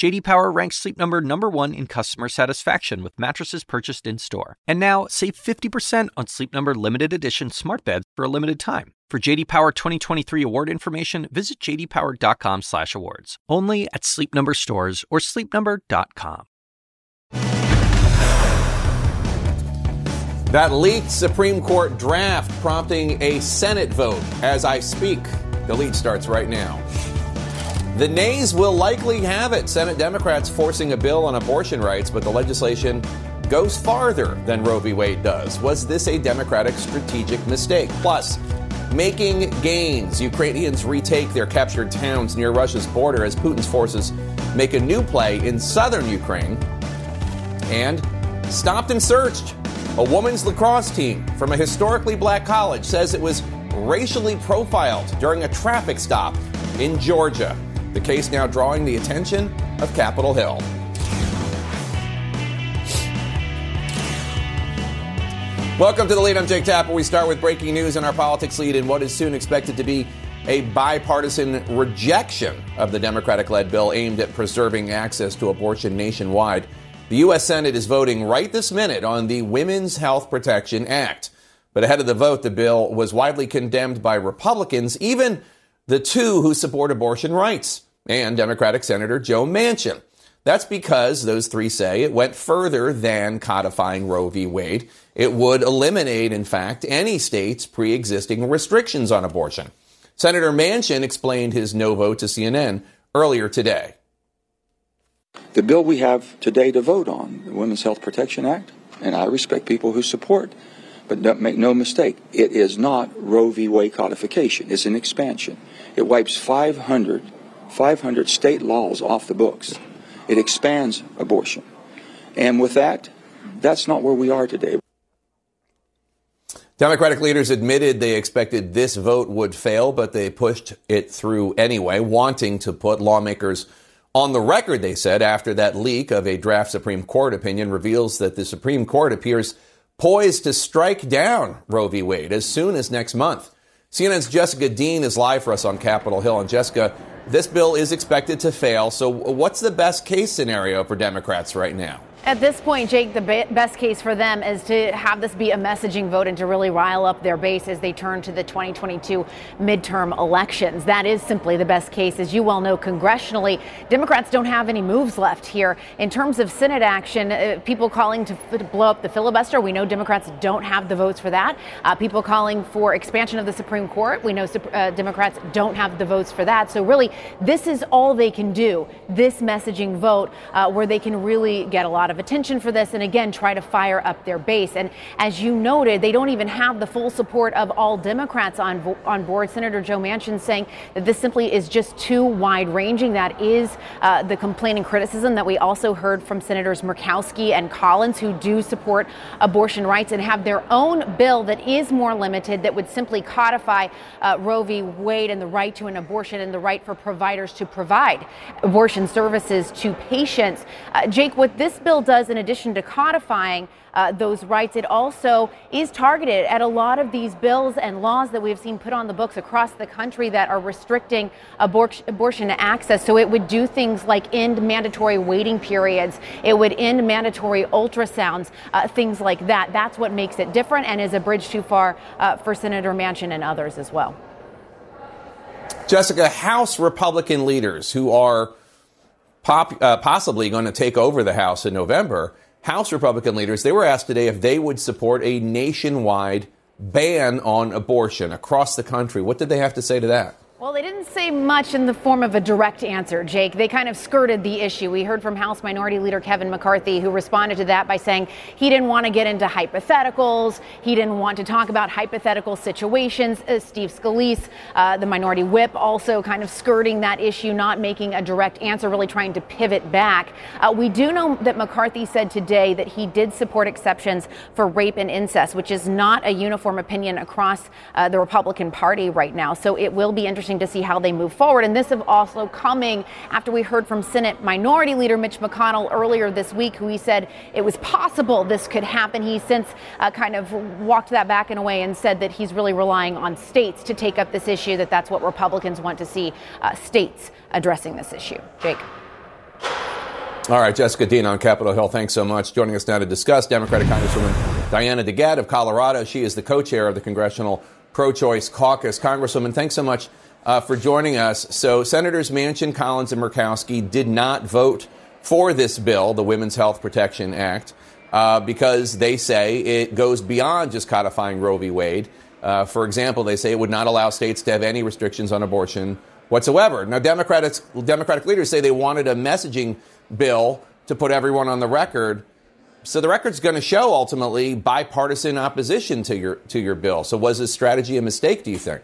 JD Power ranks Sleep Number number 1 in customer satisfaction with mattresses purchased in-store. And now, save 50% on Sleep Number limited edition smart beds for a limited time. For JD Power 2023 award information, visit jdpower.com/awards. Only at Sleep Number stores or sleepnumber.com. That leaked Supreme Court draft prompting a Senate vote as I speak. The lead starts right now. The nays will likely have it. Senate Democrats forcing a bill on abortion rights, but the legislation goes farther than Roe v. Wade does. Was this a Democratic strategic mistake? Plus, making gains. Ukrainians retake their captured towns near Russia's border as Putin's forces make a new play in southern Ukraine. And stopped and searched. A women's lacrosse team from a historically black college says it was racially profiled during a traffic stop in Georgia. The case now drawing the attention of Capitol Hill. Welcome to the lead. I'm Jake Tapper. We start with breaking news in our politics lead in what is soon expected to be a bipartisan rejection of the Democratic led bill aimed at preserving access to abortion nationwide. The U.S. Senate is voting right this minute on the Women's Health Protection Act. But ahead of the vote, the bill was widely condemned by Republicans, even the two who support abortion rights, and Democratic Senator Joe Manchin. That's because, those three say, it went further than codifying Roe v. Wade. It would eliminate, in fact, any state's pre existing restrictions on abortion. Senator Manchin explained his no vote to CNN earlier today. The bill we have today to vote on, the Women's Health Protection Act, and I respect people who support, but make no mistake, it is not Roe v. Wade codification. It's an expansion. It wipes 500, 500 state laws off the books. It expands abortion. And with that, that's not where we are today. Democratic leaders admitted they expected this vote would fail, but they pushed it through anyway, wanting to put lawmakers on the record, they said, after that leak of a draft Supreme Court opinion reveals that the Supreme Court appears poised to strike down Roe v. Wade as soon as next month. CNN's Jessica Dean is live for us on Capitol Hill. And Jessica, this bill is expected to fail. So, what's the best case scenario for Democrats right now? At this point, Jake, the best case for them is to have this be a messaging vote and to really rile up their base as they turn to the 2022 midterm elections. That is simply the best case. As you well know, congressionally, Democrats don't have any moves left here. In terms of Senate action, uh, people calling to, f- blow up the filibuster, we know Democrats don't have the votes for that. Uh, people calling for expansion of the Supreme Court, we know uh, Democrats don't have the votes for that. So, really, this is all they can do this messaging vote uh, where they can really get a lot of attention for this and again try to fire up their base. And as you noted, they don't even have the full support of all Democrats on on board. Senator Joe Manchin saying that this simply is just too wide ranging. That is uh, the complaint and criticism that we also heard from Senators Murkowski and Collins, who do support abortion rights and have their own bill that is more limited, that would simply codify uh, Roe v. Wade and the right to an abortion and the right for providers to provide abortion services to patients. Uh, Jake, what this bill does, in addition to codifying uh, those rights, it also is targeted at a lot of these bills and laws that we've seen put on the books across the country that are restricting abor- abortion access. So it would do things like end mandatory waiting periods, it would end mandatory ultrasounds, uh, things like that. That's what makes it different and is a bridge too far uh, for Senator Manchin and others as well. Jessica, House Republican leaders who are pop, uh, possibly going to take over the House in November, House Republican leaders, they were asked today if they would support a nationwide ban on abortion across the country. What did they have to say to that? Well, they didn't say much in the form of a direct answer, Jake. They kind of skirted the issue. We heard from House Minority Leader Kevin McCarthy, who responded to that by saying he didn't want to get into hypotheticals. He didn't want to talk about hypothetical situations. Uh, Steve Scalise, uh, the minority whip, also kind of skirting that issue, not making a direct answer, really trying to pivot back. Uh, we do know that McCarthy said today that he did support exceptions for rape and incest, which is not a uniform opinion across uh, the Republican Party right now. So it will be interesting watching to see how they move forward. And this is also coming after we heard from Senate Minority Leader Mitch McConnell earlier this week, who he said it was possible this could happen. He since uh, kind of walked that back in a way and said that he's really relying on states to take up this issue, that that's what Republicans want to see uh, states addressing this issue. Jake. All right, Jessica Dean on Capitol Hill, thanks so much. Joining us now to discuss Democratic Congresswoman Diana DeGette of Colorado. She is the co chair of the Congressional Pro Choice Caucus. Congresswoman, thanks so much uh, for joining us. So, Senators Manchin, Collins, and Murkowski did not vote for this bill, the Women's Health Protection Act, uh, because they say it goes beyond just codifying Roe v. Wade. Uh, for example, they say it would not allow states to have any restrictions on abortion whatsoever. Now, Democratic, Democratic leaders say they wanted a messaging bill to put everyone on the record. So the record's going to show ultimately bipartisan opposition to your to your bill. So was this strategy a mistake? Do you think?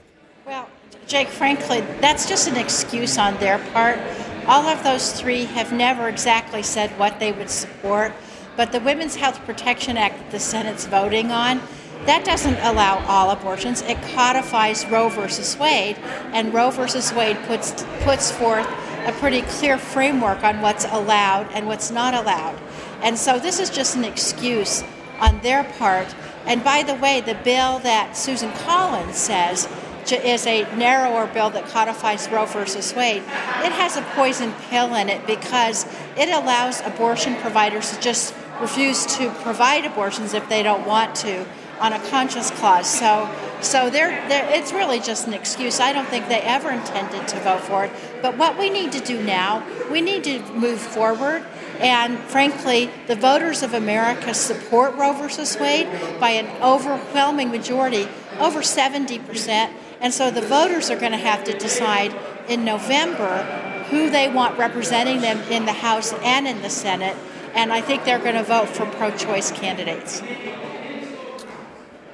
Jake, frankly, that's just an excuse on their part. All of those three have never exactly said what they would support, but the Women's Health Protection Act that the Senate's voting on that doesn't allow all abortions. It codifies Roe versus Wade, and Roe versus Wade puts puts forth a pretty clear framework on what's allowed and what's not allowed. And so this is just an excuse on their part. And by the way, the bill that Susan Collins says is a narrower bill that codifies Roe versus Wade. It has a poison pill in it because it allows abortion providers to just refuse to provide abortions if they don't want to on a conscience clause. So, so they're, they're, it's really just an excuse. I don't think they ever intended to vote for it. But what we need to do now, we need to move forward. And frankly, the voters of America support Roe versus Wade by an overwhelming majority, over 70%. And so the voters are going to have to decide in November who they want representing them in the House and in the Senate. And I think they're going to vote for pro choice candidates.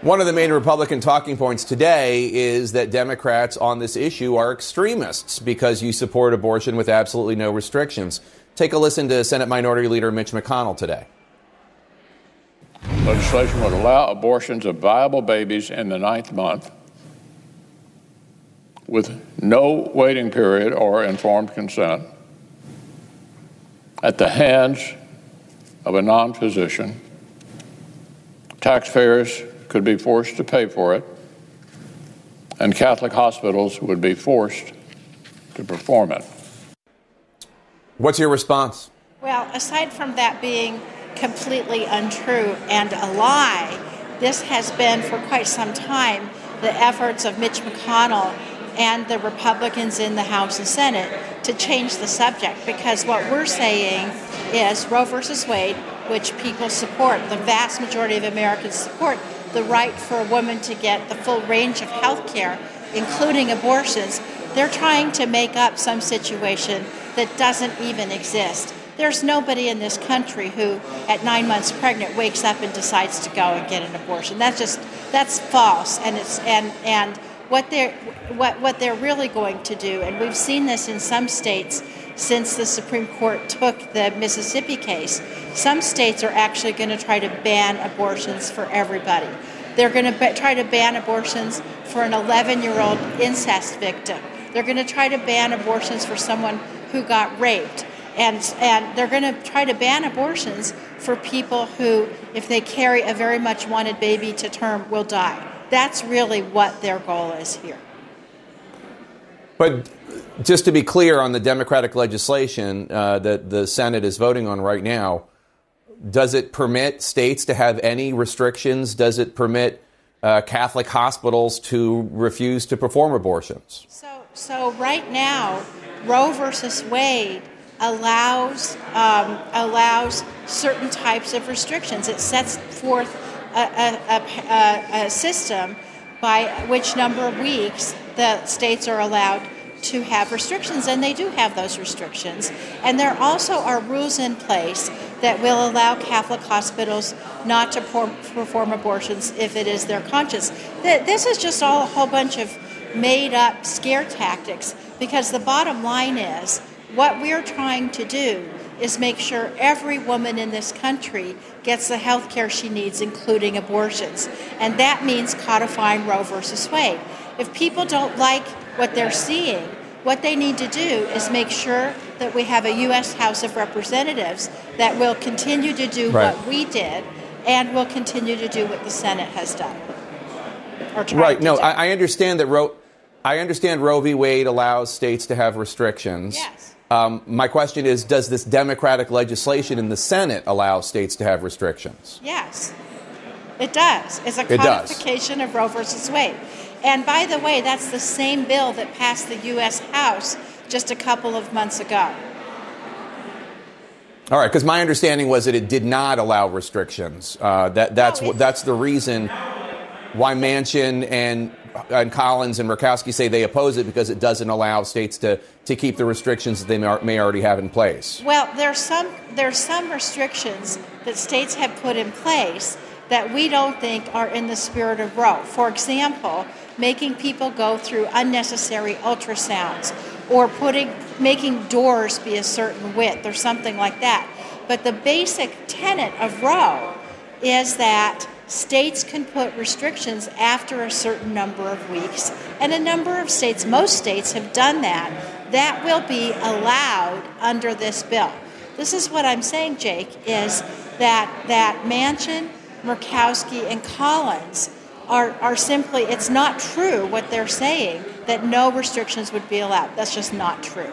One of the main Republican talking points today is that Democrats on this issue are extremists because you support abortion with absolutely no restrictions. Take a listen to Senate Minority Leader Mitch McConnell today. Legislation would allow abortions of viable babies in the ninth month with no waiting period or informed consent at the hands of a non physician. Taxpayers could be forced to pay for it, and Catholic hospitals would be forced to perform it. What's your response? Well, aside from that being completely untrue and a lie, this has been for quite some time the efforts of Mitch McConnell and the Republicans in the House and Senate to change the subject because what we're saying is Roe versus Wade, which people support, the vast majority of Americans support, the right for a woman to get the full range of health care, including abortions, they're trying to make up some situation that doesn't even exist. There's nobody in this country who, at nine months pregnant, wakes up and decides to go and get an abortion. That's just that's false, and it's and and what they're what what they're really going to do, and we've seen this in some states since the Supreme Court took the Mississippi case. Some states are actually going to try to ban abortions for everybody. They're going to be- try to ban abortions for an 11 year old incest victim. They're going to try to ban abortions for someone who got raped. And, and they're going to try to ban abortions for people who, if they carry a very much wanted baby to term, will die. That's really what their goal is here. But just to be clear on the Democratic legislation uh, that the Senate is voting on right now, does it permit states to have any restrictions? Does it permit uh, Catholic hospitals to refuse to perform abortions? So, so right now, Roe versus Wade allows um, allows certain types of restrictions. It sets forth a, a, a, system by which number of weeks the states are allowed to have restrictions, and they do have those restrictions. And there also are rules in place that will allow Catholic hospitals not to perform abortions if it is their conscience. This is just all a whole bunch of made up scare tactics because the bottom line is what we're trying to do is make sure every woman in this country gets the health care she needs, including abortions. And that means codifying Roe versus Wade. If people don't like what they're seeing. What they need to do is make sure that we have a U.S. House of Representatives that will continue to do Right. what we did and will continue to do what the Senate has done. Or Right. No. I, I understand that Roe. I understand Roe v. Wade allows states to have restrictions. Yes. Um, my question is, does this Democratic legislation in the Senate allow states to have restrictions? Yes, it does. It's a codification of Roe versus Wade. And by the way, that's the same bill that passed the U.S. House just a couple of months ago. All right, because my understanding was that it did not allow restrictions. Uh, that that's No, that's the reason why Manchin and and Collins and Murkowski say they oppose it because it doesn't allow states to to keep the restrictions that they may, already have in place. Well, there's some there's some restrictions that states have put in place that we don't think are in the spirit of Roe. For example, making people go through unnecessary ultrasounds or putting making doors be a certain width or something like that. But the basic tenet of Roe is that states can put restrictions after a certain number of weeks, and a number of states, most states, have done that. That will be allowed under this bill. This is what I'm saying, Jake, is that that Manchin, Murkowski, and Collins are, are simply, it's not true what they're saying that no restrictions would be allowed. That's just not true.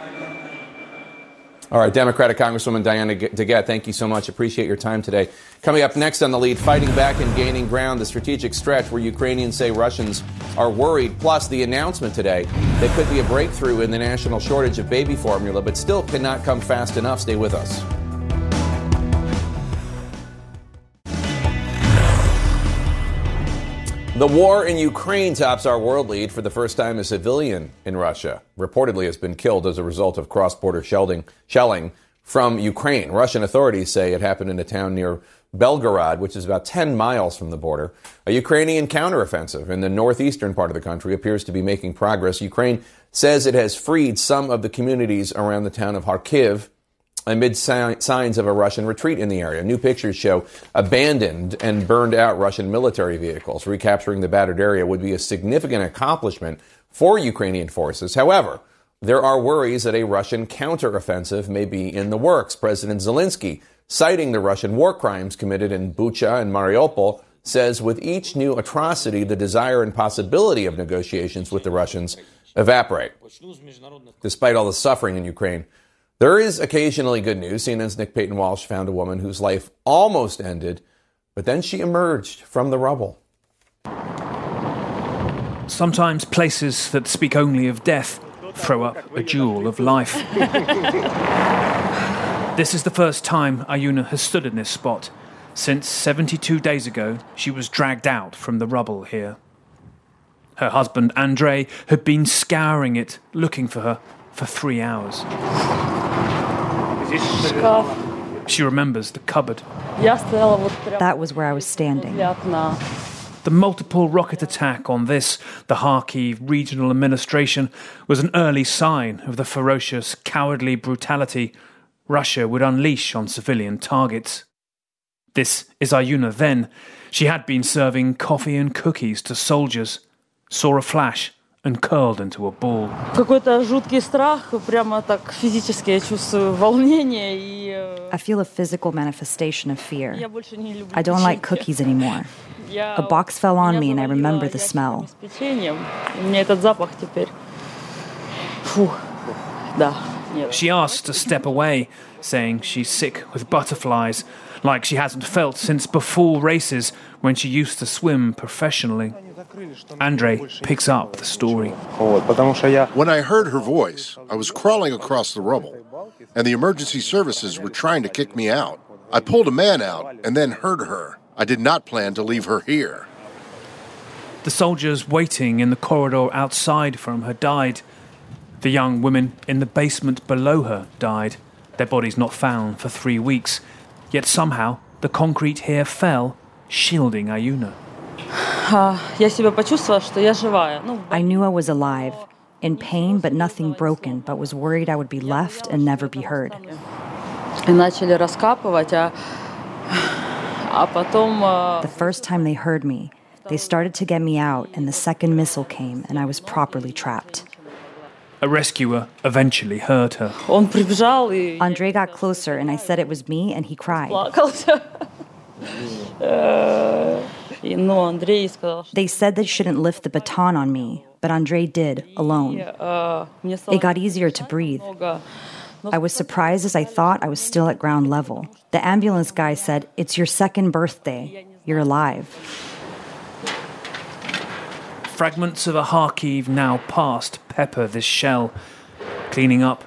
All right, Democratic Congresswoman Diana DeGette, thank you so much. Appreciate your time today. Coming up next on the lead, fighting back and gaining ground, the strategic stretch where Ukrainians say Russians are worried, plus the announcement today that could be a breakthrough in the national shortage of baby formula, but still cannot come fast enough. Stay with us. The war in Ukraine tops our world lead. For the first time, a civilian in Russia reportedly has been killed as a result of cross border shelling, shelling from Ukraine. Russian authorities say it happened in a town near Belgorod, which is about 10 miles from the border. A Ukrainian counteroffensive in the northeastern part of the country appears to be making progress. Ukraine says it has freed some of the communities around the town of Kharkiv amid signs of a Russian retreat in the area. New pictures show abandoned and burned out Russian military vehicles. Recapturing the battered area would be a significant accomplishment for Ukrainian forces. However, there are worries that a Russian counteroffensive may be in the works. President Zelensky, citing the Russian war crimes committed in Bucha and Mariupol, says with each new atrocity, the desire and possibility of negotiations with the Russians evaporate. Despite all the suffering in Ukraine, there is occasionally good news. CNN's Nick Paton Walsh found a woman whose life almost ended, but then she emerged from the rubble. Sometimes places that speak only of death throw up a jewel of life. this is the first time Ayuna has stood in this spot. Since 72 days ago, she was dragged out from the rubble here. Her husband, Andre, had been scouring it, looking for her, for three hours. She remembers the cupboard. That was where I was standing. The multiple rocket attack on this, the Kharkiv regional administration, was an early sign of the ferocious, cowardly brutality Russia would unleash on civilian targets. This is Ayuna then. She had been serving coffee and cookies to soldiers, saw a flash, and curled into a ball. I feel a physical manifestation of fear. I don't like cookies anymore. A box fell on me and I remember the smell. She asked to step away, saying she's sick with butterflies, like she hasn't felt since before races when she used to swim professionally. Andre picks up the story. When I heard her voice, I was crawling across the rubble, and the emergency services were trying to kick me out. I pulled a man out and then heard her. I did not plan to leave her here. The soldiers waiting in the corridor outside from her died. The young women in the basement below her died. Their bodies not found for three weeks. Yet somehow the concrete here fell, shielding Ayuna. I knew I was alive, in pain but nothing broken, but was worried I would be left and never be heard. The first time they heard me, they started to get me out, and the second missile came, and I was properly trapped. A rescuer eventually heard her. Andre got closer, and I said it was me, and he cried. They said they shouldn't lift the baton on me, but Andre did, alone. It got easier to breathe. I was surprised as I thought I was still at ground level. The ambulance guy said, It's your second birthday. You're alive. Fragments of a Kharkiv now past pepper this shell, cleaning up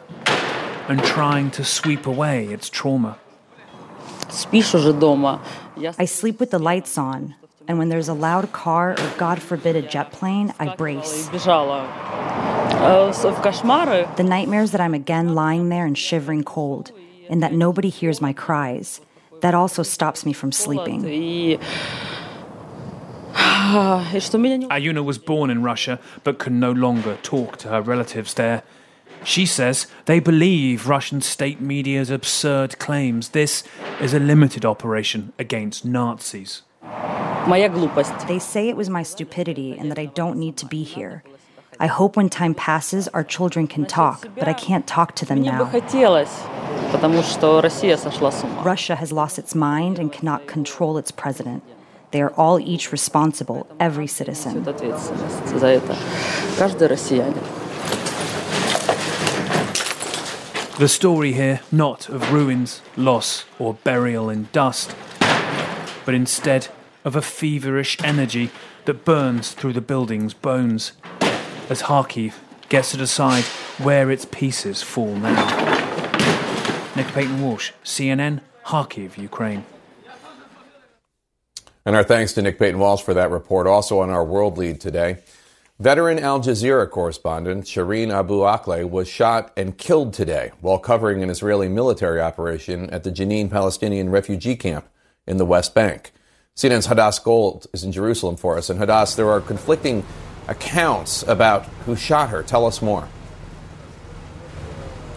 and trying to sweep away its trauma. I sleep with the lights on, and when there's a loud car or, God forbid, a jet plane, I brace. The nightmares that I'm again lying there and shivering cold, and that nobody hears my cries. That also stops me from sleeping. Ayuna was born in Russia but can no longer talk to her relatives there. She says they believe Russian state media's absurd claims this is a limited operation against Nazis. They say it was my stupidity and that I don't need to be here. I hope when time passes our children can talk, but I can't talk to them now. Russia has lost its mind and cannot control its president. They are all each responsible, every citizen. The story here not of ruins, loss, or burial in dust, but instead of a feverish energy that burns through the building's bones as Kharkiv gets to decide where its pieces fall now. Nick Paton Walsh, CNN, Kharkiv, Ukraine. And our thanks to Nick Paton Walsh for that report. Also on our world lead today, veteran Al Jazeera correspondent Shireen Abu Akleh was shot and killed today while covering an Israeli military operation at the Jenin Palestinian refugee camp in the West Bank. CNN's Hadas Gold is in Jerusalem for us. And Hadas, there are conflicting accounts about who shot her. Tell us more.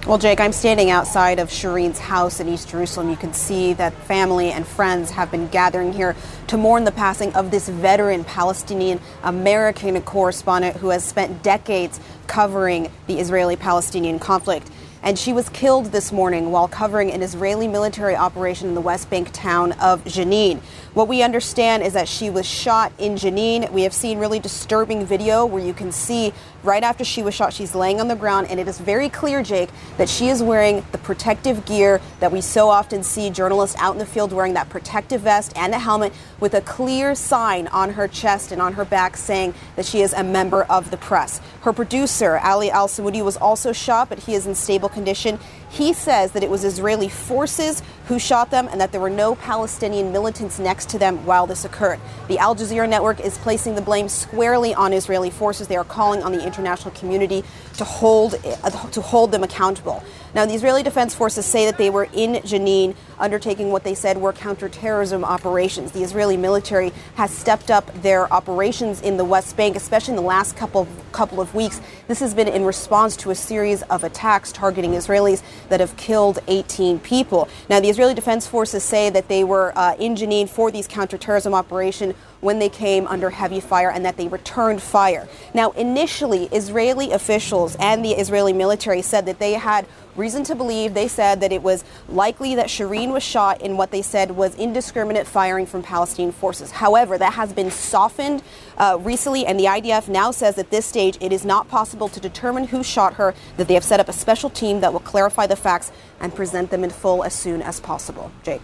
Well, Jake, I'm standing outside of Shireen's house in East Jerusalem. You can see that family and friends have been gathering here to mourn the passing of this veteran Palestinian American correspondent who has spent decades covering the Israeli Palestinian conflict and she was killed this morning while covering an Israeli military operation in the West Bank town of Jenin. What we understand is that she was shot in Jenin. We have seen really disturbing video where you can see right after she was shot, she's laying on the ground, and it is very clear, Jake, that she is wearing the protective gear that we so often see journalists out in the field wearing that protective vest and a helmet with a clear sign on her chest and on her back saying that she is a member of the press. Her producer, Ali Al Samoudi, was also shot, but he is in stable condition. He says that it was Israeli forces who shot them and that there were no Palestinian militants next to them while this occurred. The Al Jazeera network is placing the blame squarely on Israeli forces. They are calling on the international community to hold uh, to hold them accountable. Now, the Israeli Defense Forces say that they were in Jenin undertaking what they said were counterterrorism operations. The Israeli military has stepped up their operations in the West Bank, especially in the last couple of, couple of weeks. This has been in response to a series of attacks targeting Israelis that have killed 18 people. Now, the Israeli Defense Forces say that they were uh, in Jenin for these counterterrorism operations when they came under heavy fire and that they returned fire. Now, initially, Israeli officials and the Israeli military said that they had reason to believe they said that it was likely that Shireen was shot in what they said was indiscriminate firing from Palestinian forces. However, that has been softened uh, recently, and the IDF now says at this stage it is not possible to determine who shot her, that they have set up a special team that will clarify the facts and present them in full as soon as possible. Jake.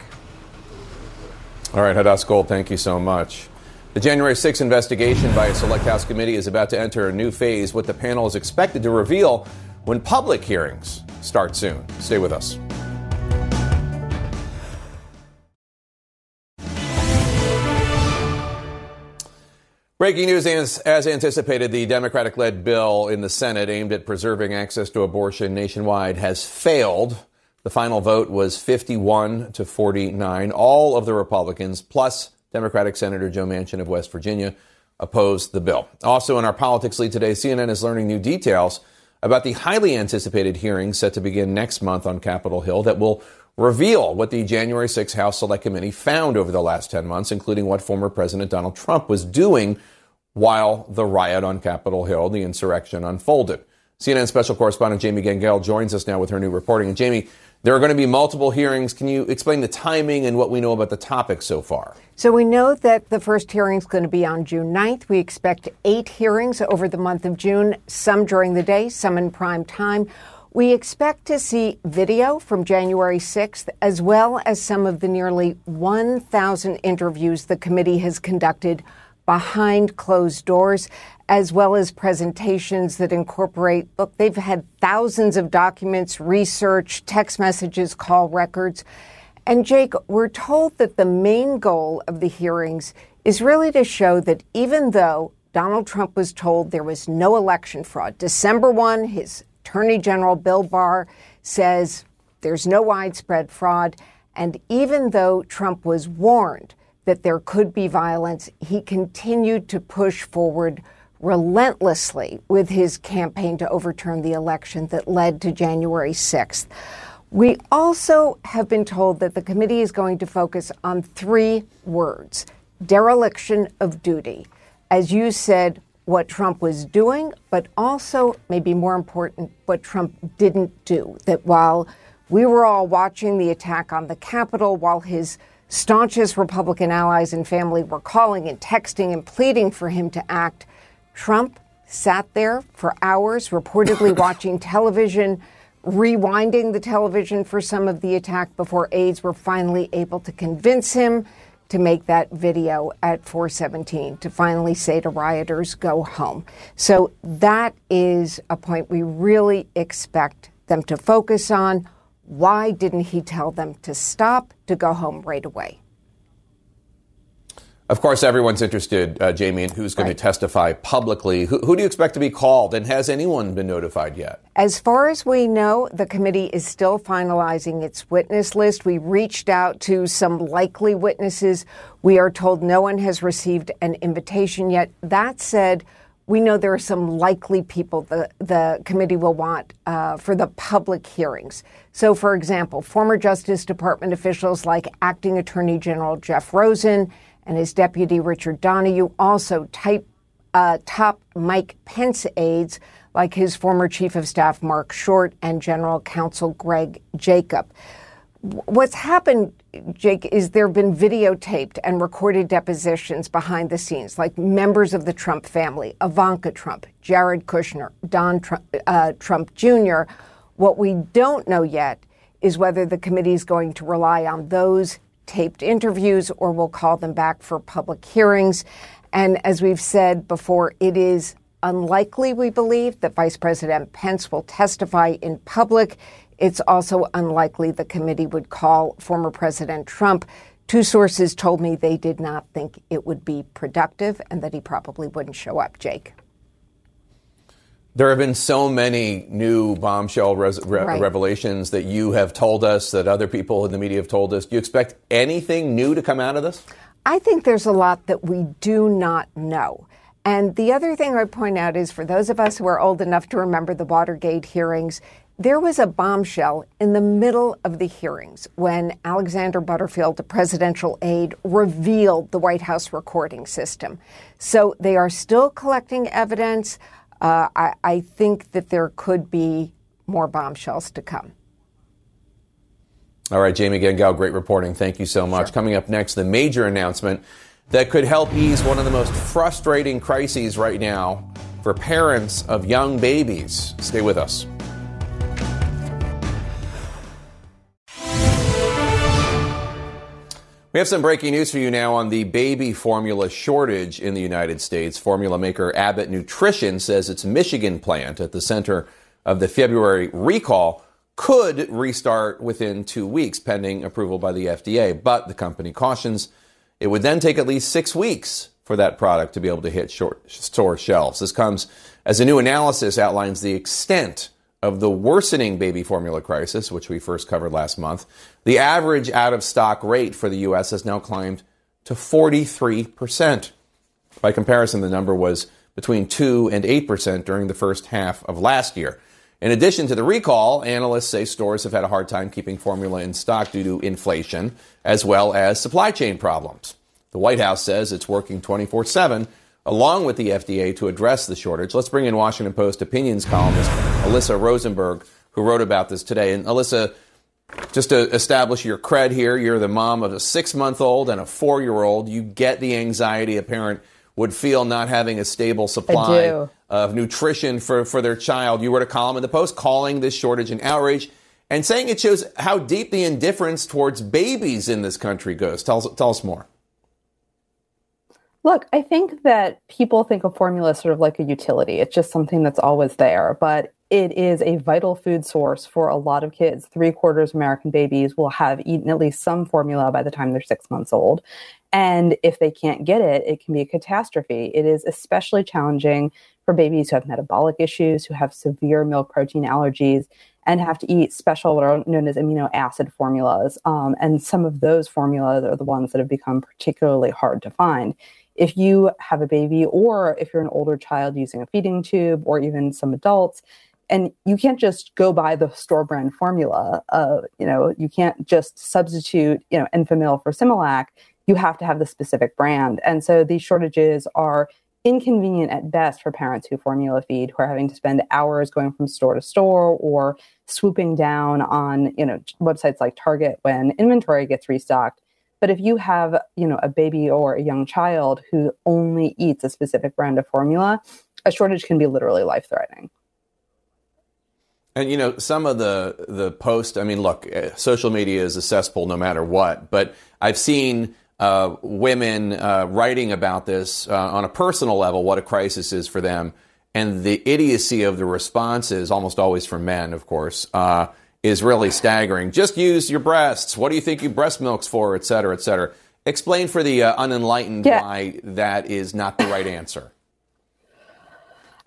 All right, Hadas Gold, thank you so much. The January 6 investigation by a Select House committee is about to enter a new phase, what the panel is expected to reveal when public hearings start soon. Stay with us. Breaking news as, anticipated, the Democratic led bill in the Senate aimed at preserving access to abortion nationwide has failed. The final vote was 51 to 49. All of the Republicans, plus Democratic Senator Joe Manchin of West Virginia opposed the bill. Also, in our politics lead today, CNN is learning new details about the highly anticipated hearing set to begin next month on Capitol Hill that will reveal what the January 6 House Select Committee found over the last 10 months, including what former President Donald Trump was doing while the riot on Capitol Hill, the insurrection, unfolded. CNN special correspondent Jamie Gangel joins us now with her new reporting. And Jamie, there are going to be multiple hearings. Can you explain the timing and what we know about the topic so far? So, we know that the first hearing is going to be on June 9th. We expect eight hearings over the month of June, some during the day, some in prime time. We expect to see video from January 6th, as well as some of the nearly 1,000 interviews the committee has conducted behind closed doors, as well as presentations that incorporate, look, they've had thousands of documents, research, text messages, call records. And Jake, we're told that the main goal of the hearings is really to show that even though Donald Trump was told there was no election fraud, December 1, his Attorney General Bill Barr says there's no widespread fraud. And even though Trump was warned that there could be violence, he continued to push forward relentlessly with his campaign to overturn the election that led to January 6th. We also have been told that the committee is going to focus on three words dereliction of duty. As you said, what Trump was doing, but also, maybe more important, what Trump didn't do. That while we were all watching the attack on the Capitol, while his staunchest Republican allies and family were calling and texting and pleading for him to act, Trump sat there for hours, reportedly watching television, rewinding the television for some of the attack before aides were finally able to convince him to make that video at 417 to finally say to rioters, go home. So that is a point we really expect them to focus on. Why didn't he tell them to stop, to go home right away? Of course, everyone's interested, uh, Jamie, in who's going right. to testify publicly. Who, who, do you expect to be called, and has anyone been notified yet? As far as we know, the committee is still finalizing its witness list. We reached out to some likely witnesses. We are told no one has received an invitation yet. That said, we know there are some likely people the, the committee will want uh, for the public hearings. So, for example, former Justice Department officials like Acting Attorney General Jeff Rosen and his deputy Richard Donoghue also type, uh, top Mike Pence aides like his former chief of staff Marc Short and general counsel Greg Jacob. What's happened, Jake, is there have been videotaped and recorded depositions behind the scenes, like members of the Trump family, Ivanka Trump, Jared Kushner, Don Trump, uh, Trump Jr. What we don't know yet is whether the committee is going to rely on those taped interviews or we'll call them back for public hearings. And as we've said before, it is unlikely, we believe, that Vice President Pence will testify in public. It's also unlikely the committee would call former President Trump. Two sources told me they did not think it would be productive and that he probably wouldn't show up. Jake. There have been so many new bombshell res- re- right. revelations that you have told us, that other people in the media have told us. Do you expect anything new to come out of this? I think there's a lot that we do not know. And the other thing I point out is for those of us who are old enough to remember the Watergate hearings, there was a bombshell in the middle of the hearings when Alexander Butterfield, the presidential aide, revealed the White House recording system. So they are still collecting evidence uh, I, I think that there could be more bombshells to come. All right, Jamie Gangel, great reporting. Thank you so much. Sure. Coming up next, the major announcement that could help ease one of the most frustrating crises right now for parents of young babies. Stay with us. We have some breaking news for you now on the baby formula shortage in the United States. Formula maker Abbott Nutrition says its Michigan plant at the center of the February recall could restart within two weeks, pending approval by the FDA. But the company cautions it would then take at least six weeks for that product to be able to hit short, store shelves. This comes as a new analysis outlines the extent of the worsening baby formula crisis, which we first covered last month, the average out of stock rate for the U.S. has now climbed to 43%. By comparison, the number was between 2 and 8% during the first half of last year. In addition to the recall, analysts say stores have had a hard time keeping formula in stock due to inflation as well as supply chain problems. The White House says it's working 24 7 along with the FDA to address the shortage. Let's bring in Washington Post opinions columnist Alyssa Rosenberg, who wrote about this today. And Alyssa, just to establish your cred here, you're the mom of a six month old and a four year old. You get the anxiety a parent would feel not having a stable supply of nutrition for, for their child. You wrote a column in the Post calling this shortage an outrage and saying it shows how deep the indifference towards babies in this country goes. Tell us, tell us more. Look, I think that people think of formula sort of like a utility. It's just something that's always there. But it is a vital food source for a lot of kids. Three quarters of American babies will have eaten at least some formula by the time they're six months old. And if they can't get it, it can be a catastrophe. It is especially challenging for babies who have metabolic issues, who have severe milk protein allergies, and have to eat special, what are known as amino acid formulas. Um, and some of those formulas are the ones that have become particularly hard to find. If you have a baby, or if you're an older child using a feeding tube, or even some adults, and you can't just go buy the store brand formula. You know, you can't just substitute, you know, Enfamil for Similac. You have to have the specific brand. And so these shortages are inconvenient at best for parents who formula feed, who are having to spend hours going from store to store or swooping down on, you know, websites like Target when inventory gets restocked. But if you have, you know, a baby or a young child who only eats a specific brand of formula, a shortage can be literally life threatening. And you know, some of the the post. I mean, look, uh, social media is a cesspool no matter what. But I've seen uh, women uh, writing about this uh, on a personal level, what a crisis is for them, and the idiocy of the responses, almost always from men, of course, uh, is really staggering. Just use your breasts. What do you think you breast milk's for, et cetera, et cetera. Explain for the uh, unenlightened yeah. why that is not the right answer.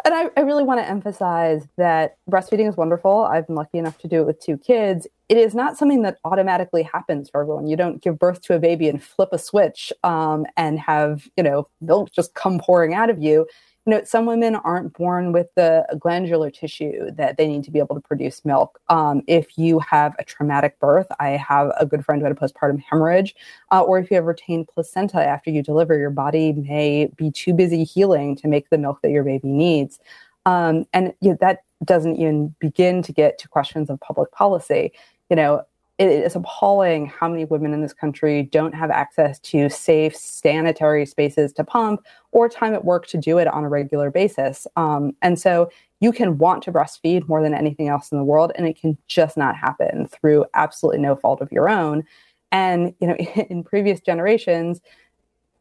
And I, I really want to emphasize that breastfeeding is wonderful. I've been lucky enough to do it with two kids. It is not something that automatically happens for everyone. You don't give birth to a baby and flip a switch um, and have you know milk just come pouring out of you you know, some women aren't born with the glandular tissue that they need to be able to produce milk. Um, if you have a traumatic birth, I have a good friend who had a postpartum hemorrhage, uh, or if you have retained placenta after you deliver, your body may be too busy healing to make the milk that your baby needs. Um, and you know, that doesn't even begin to get to questions of public policy. You know, it is appalling how many women in this country don't have access to safe, sanitary spaces to pump or time at work to do it on a regular basis. Um, and so you can want to breastfeed more than anything else in the world, and it can just not happen through absolutely no fault of your own. And you know, in previous generations,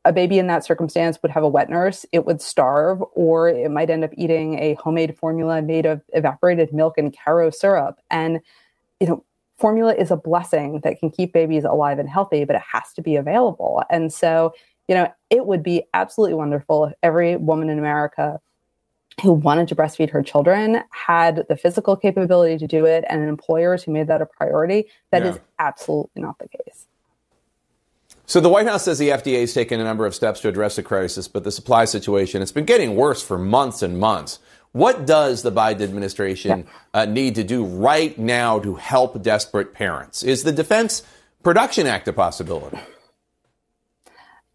a baby in that circumstance would have a wet nurse, it would starve, or it might end up eating a homemade formula made of evaporated milk and Karo syrup. And you know, formula is a blessing that can keep babies alive and healthy, but it has to be available. And so, you know, it would be absolutely wonderful if every woman in America who wanted to breastfeed her children had the physical capability to do it and employers who made that a priority. That yeah. is absolutely not the case. So the White House says the FDA has taken a number of steps to address the crisis, but the supply situation it's been getting worse for months and months. What does the Biden administration uh, need to do right now to help desperate parents? Is the Defense Production Act a possibility?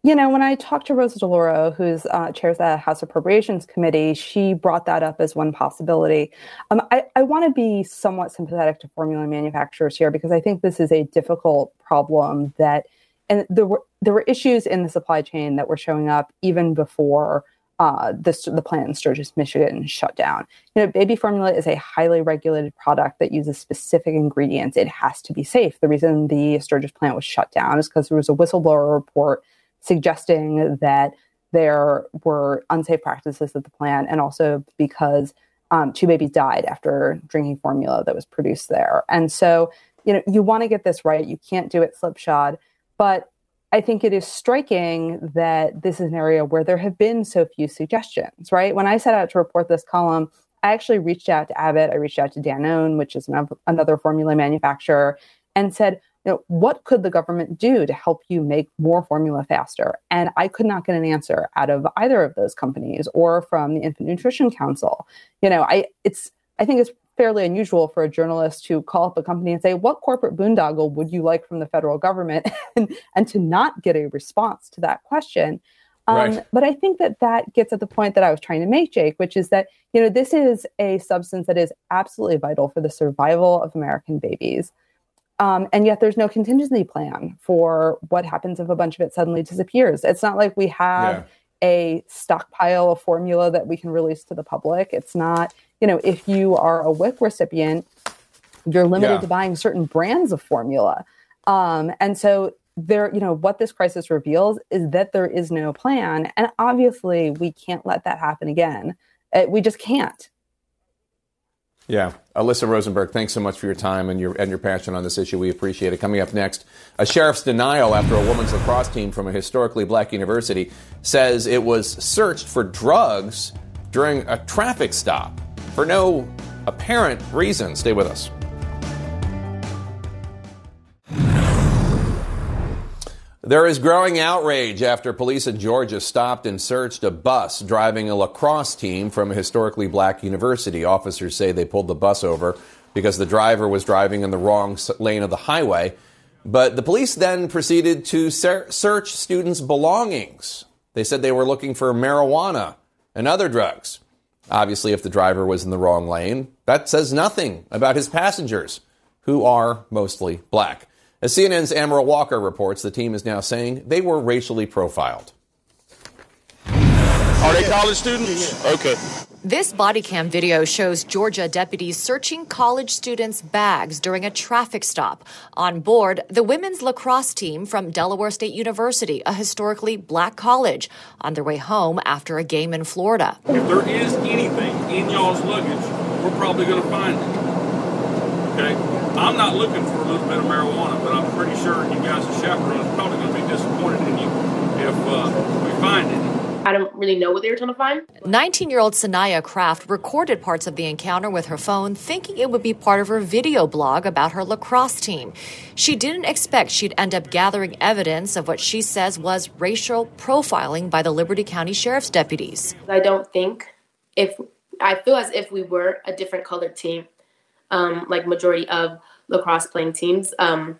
You know, when I talked to Rosa DeLauro, who's uh, chairs the House Appropriations Committee, she brought that up as one possibility. Um, I, I want to be somewhat sympathetic to formula manufacturers here because I think this is a difficult problem that, and there were there were issues in the supply chain that were showing up even before uh, the, the plant in Sturgis, Michigan shut down. You know, baby formula is a highly regulated product that uses specific ingredients. It has to be safe. The reason the Sturgis plant was shut down is because there was a whistleblower report suggesting that there were unsafe practices at the plant, and also because um, two babies died after drinking formula that was produced there. And so, you know, you want to get this right. You can't do it slipshod, but I think it is striking that this is an area where there have been so few suggestions, right? When I set out to report this column, I actually reached out to Abbott, I reached out to Danone, which is another formula manufacturer, and said, you know, what could the government do to help you make more formula faster? And I could not get an answer out of either of those companies or from the Infant Nutrition Council. You know, I it's I think it's fairly unusual for a journalist to call up a company and say, What corporate boondoggle would you like from the federal government? and, and to not get a response to that question. Um, Right. But I think that that gets at the point that I was trying to make, Jake, which is that you know this is a substance that is absolutely vital for the survival of American babies. Um, and yet there's no contingency plan for what happens if a bunch of it suddenly disappears. It's not like we have a stockpile of formula that we can release to the public. It's not, you know, if you are a WIC recipient, you're limited Yeah. to buying certain brands of formula. Um, and so there, you know, what this crisis reveals is that there is no plan. And obviously we can't let that happen again. Uh, we just can't. Yeah. Alyssa Rosenberg, thanks so much for your time and your and your passion on this issue. We appreciate it. Coming up next, a sheriff's denial after a women's lacrosse team from a historically black university says it was searched for drugs during a traffic stop for no apparent reason. Stay with us. There is growing outrage after police in Georgia stopped and searched a bus driving a lacrosse team from a historically black university. Officers say they pulled the bus over because the driver was driving in the wrong lane of the highway. But the police then proceeded to ser- search students' belongings. They said they were looking for marijuana and other drugs. Obviously, if the driver was in the wrong lane, that says nothing about his passengers, who are mostly black. As CNN's Amara Walker reports, the team is now saying they were racially profiled. Are they college students? Okay. This body cam video shows Georgia deputies searching college students' bags during a traffic stop. On board, the women's lacrosse team from Delaware State University, a historically black college, on their way home after a game in Florida. If there is anything in y'all's luggage, we're probably going to find it. Okay? I'm not looking for a little bit of marijuana, but I'm pretty sure you guys as chaperones are probably going to be disappointed in you if uh, we find it. I don't really know what they were trying to find. 19 year old Sanaya Craft recorded parts of the encounter with her phone, thinking it would be part of her video blog about her lacrosse team. She didn't expect she'd end up gathering evidence of what she says was racial profiling by the Liberty County Sheriff's deputies. I don't think if I feel as if we were a different colored team, um, like majority of lacrosse playing teams, um,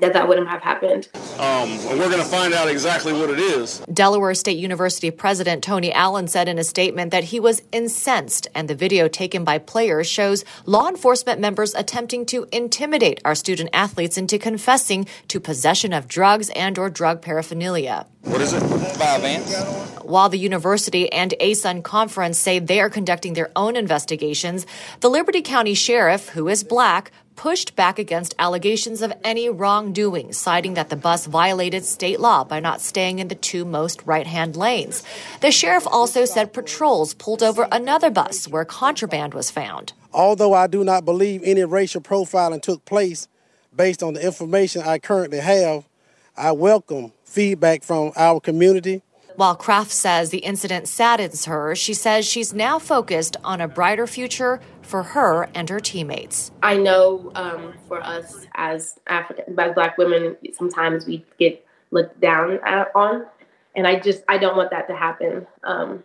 that that wouldn't have happened. Um, we're going to find out exactly what it is. Delaware State University President Tony Allen said in a statement that he was incensed, and the video taken by players shows law enforcement members attempting to intimidate our student athletes into confessing to possession of drugs and or drug paraphernalia. What is it? Five ants. While the university and ASUN conference say they are conducting their own investigations, the Liberty County Sheriff, who is black, pushed back against allegations of any wrongdoing, citing that the bus violated state law by not staying in the two most right hand lanes. The sheriff also said patrols pulled over another bus where contraband was found. Although I do not believe any racial profiling took place based on the information I currently have, I welcome feedback from our community. While Craft says the incident saddens her, she says she's now focused on a brighter future for her and her teammates. I know um, for us as African as black women, sometimes we get looked down at, on, and I just I don't want that to happen. Um,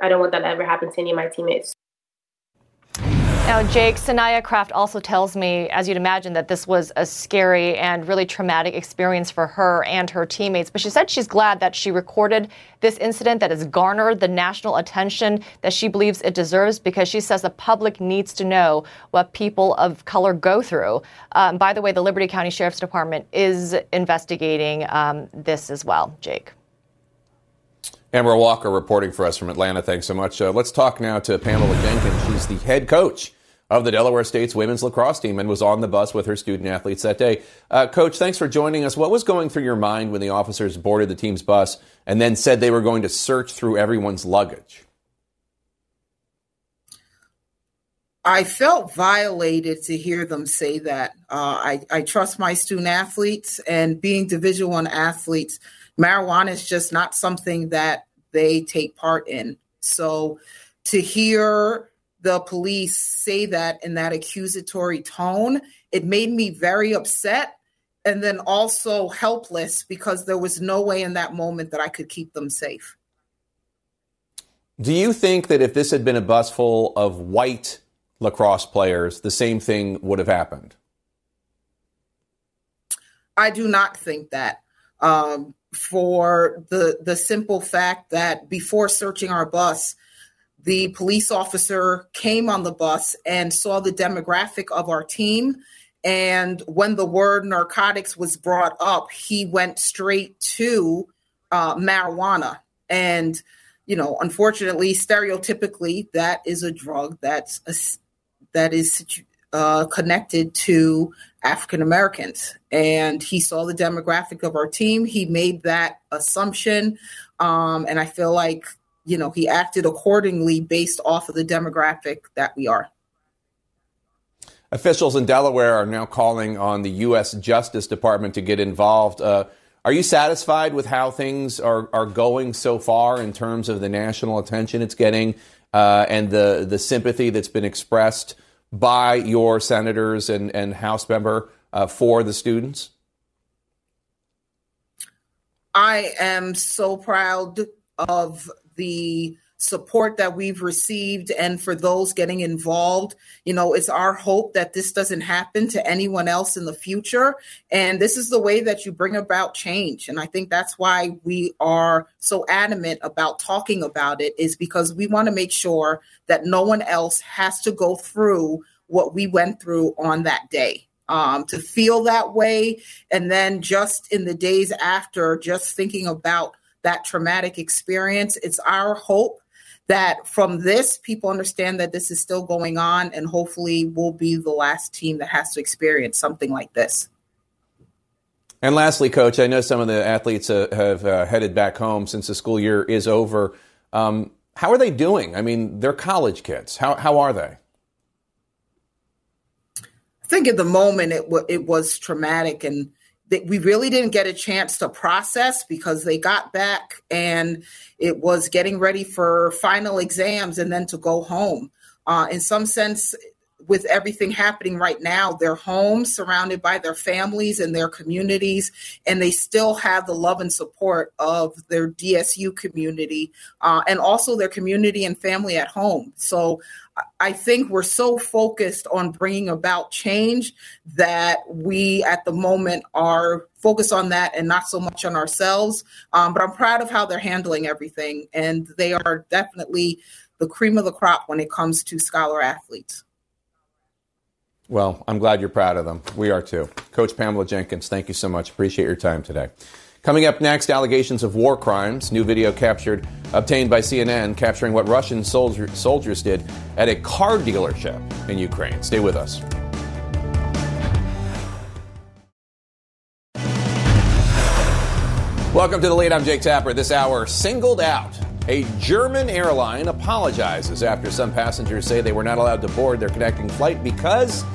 I don't want that to ever happen to any of my teammates. Now, Jake, Sanaya Craft also tells me, as you'd imagine, that this was a scary and really traumatic experience for her and her teammates. But she said she's glad that she recorded this incident that has garnered the national attention that she believes it deserves because she says the public needs to know what people of color go through. Um, by the way, the Liberty County Sheriff's Department is investigating um, this as well, Jake. Amara Walker reporting for us from Atlanta. Thanks so much. Uh, let's talk now to Pamela Jenkins. The head coach of the Delaware State's women's lacrosse team and was on the bus with her student athletes that day. Uh, coach, thanks for joining us. What was going through your mind when the officers boarded the team's bus and then said they were going to search through everyone's luggage? I felt violated to hear them say that. Uh, I, I trust my student athletes, and being Division One athletes, marijuana is just not something that they take part in. So, to hear the police say that in that accusatory tone, it made me very upset, and then also helpless because there was no way in that moment that I could keep them safe. Do you think that if this had been a bus full of white lacrosse players, the same thing would have happened? I do not think that. Um, for the the simple fact that before searching our bus, the police officer came on the bus and saw the demographic of our team. And when the word narcotics was brought up, he went straight to uh, marijuana. And, you know, unfortunately, stereotypically, that is a drug that's a, that is uh, connected to African Americans. And he saw the demographic of our team. He made that assumption. Um, and I feel like, you know, he acted accordingly based off of the demographic that we are. Officials in Delaware are now calling on the U.S. Justice Department to get involved. Uh, are you satisfied with how things are, are going so far in terms of the national attention it's getting uh, and the, the sympathy that's been expressed by your senators and, and House member uh, for the students? I am so proud of the support that we've received and for those getting involved. You know it's our hope that this doesn't happen to anyone else in the future. And this is the way that you bring about change. And i think that's why we are so adamant about talking about it is because we want to make sure that no one else has to go through what we went through on that day um, to feel that way. And then just in the days after just thinking about that traumatic experience it's our hope that from this, people understand that this is still going on, and hopefully, we'll be the last team that has to experience something like this. And lastly, Coach, I know some of the athletes uh, have uh, headed back home since the school year is over. Um, how are they doing? I mean, they're college kids. How, how are they? I think at the moment it, w- it was traumatic and that we really didn't get a chance to process because they got back and it was getting ready for final exams and then to go home. Uh, in some sense, with everything happening right now, they're home surrounded by their families and their communities, and they still have the love and support of their DSU community uh, and also their community and family at home. So I think we're so focused on bringing about change that we at the moment are focused on that and not so much on ourselves. Um, but I'm proud of how they're handling everything, and they are definitely the cream of the crop when it comes to scholar athletes. Well, I'm glad you're proud of them. We are too. Coach Pamela Jenkins, thank you so much. Appreciate your time today. Coming up next, allegations of war crimes. New video captured, obtained by CNN, capturing what Russian soldier, soldiers did at a car dealership in Ukraine. Stay with us. Welcome to the lead. I'm Jake Tapper. This hour, singled out. A German airline apologizes after some passengers say they were not allowed to board their connecting flight because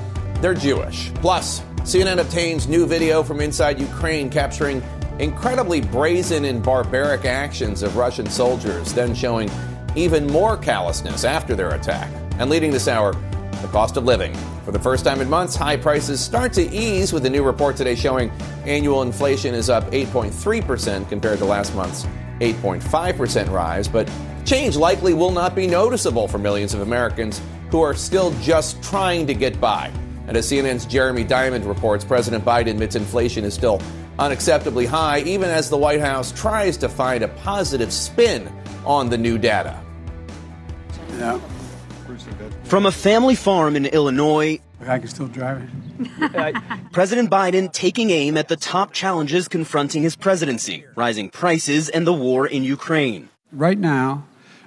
they're Jewish. Plus, CNN obtains new video from inside Ukraine capturing incredibly brazen and barbaric actions of Russian soldiers, then showing even more callousness after their attack. And leading this hour, the cost of living. For the first time in months, high prices start to ease with a new report today showing annual inflation is up 8.3% compared to last month's 8.5% rise, but change likely will not be noticeable for millions of Americans who are still just trying to get by. And as CNN's Jeremy Diamond reports, President Biden admits inflation is still unacceptably high, even as the White House tries to find a positive spin on the new data. Yeah. From a family farm in Illinois, I can still drive it. President Biden taking aim at the top challenges confronting his presidency rising prices and the war in Ukraine. Right now,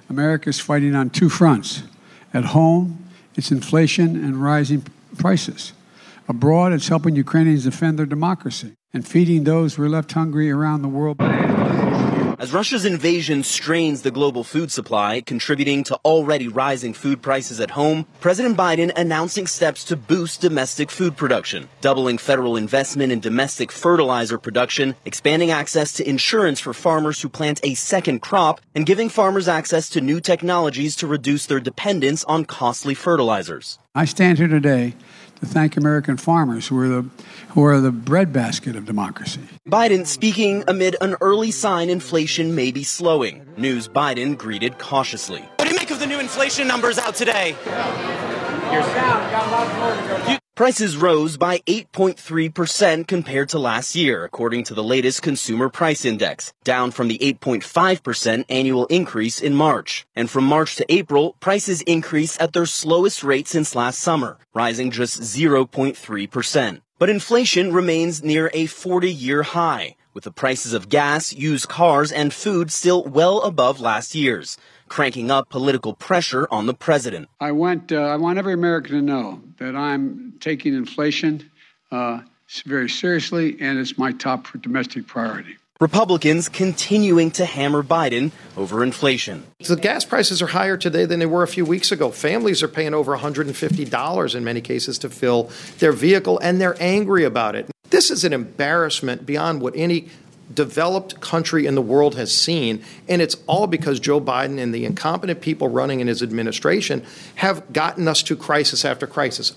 America is fighting on two fronts. At home, it's inflation and rising prices. Abroad, it's helping Ukrainians defend their democracy and feeding those who are left hungry around the world. As Russia's invasion strains the global food supply, contributing to already rising food prices at home, President Biden announcing steps to boost domestic food production, doubling federal investment in domestic fertilizer production, expanding access to insurance for farmers who plant a second crop, and giving farmers access to new technologies to reduce their dependence on costly fertilizers. I stand here today to thank American farmers who are the who are the breadbasket of democracy. Biden speaking amid an early sign inflation may be slowing. News Biden greeted cautiously. What do you make of the new inflation numbers out today? Prices rose by 8.3% compared to last year, according to the latest Consumer Price Index, down from the 8.5% annual increase in March. And from March to April, prices increased at their slowest rate since last summer, rising just 0.3%. But inflation remains near a 40 year high, with the prices of gas, used cars, and food still well above last year's cranking up political pressure on the president. I want, uh, I want every American to know that I'm taking inflation uh, very seriously, and it's my top domestic priority. Republicans continuing to hammer Biden over inflation. The gas prices are higher today than they were a few weeks ago. Families are paying over $150 in many cases to fill their vehicle, and they're angry about it. This is an embarrassment beyond what any developed country in the world has seen. And it's all because Joe Biden and the incompetent people running in his administration have gotten us to crisis after crisis.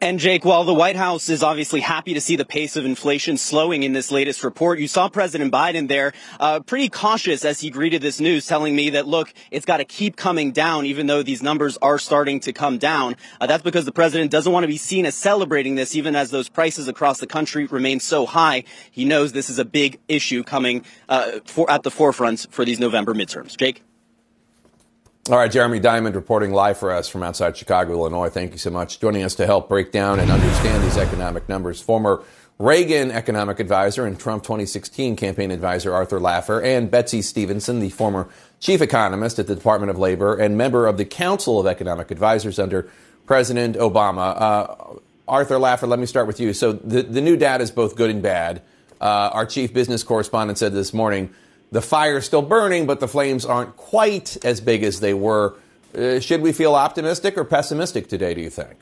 And Jake, while the White House is obviously happy to see the pace of inflation slowing in this latest report, you saw President Biden there uh, pretty cautious as he greeted this news, telling me that, look, it's got to keep coming down, even though these numbers are starting to come down. Uh, that's because the president doesn't want to be seen as celebrating this, even as those prices across the country remain so high. He knows this is a big issue coming uh, for, at the forefront for these November midterms. Jake? All right, Jeremy Diamond reporting live for us from outside Chicago, Illinois. Thank you so much. Joining us to help break down and understand these economic numbers, former Reagan economic advisor and Trump 2016 campaign advisor Arthur Laffer, and Betsey Stevenson, the former chief economist at the Department of Labor and member of the Council of Economic Advisors under President Obama. Uh, Arthur Laffer, let me start with you. So the, the new data is both good and bad. Uh, our chief business correspondent said this morning the fire's still burning, but the flames aren't quite as big as they were. Uh, should we feel optimistic or pessimistic today, do you think?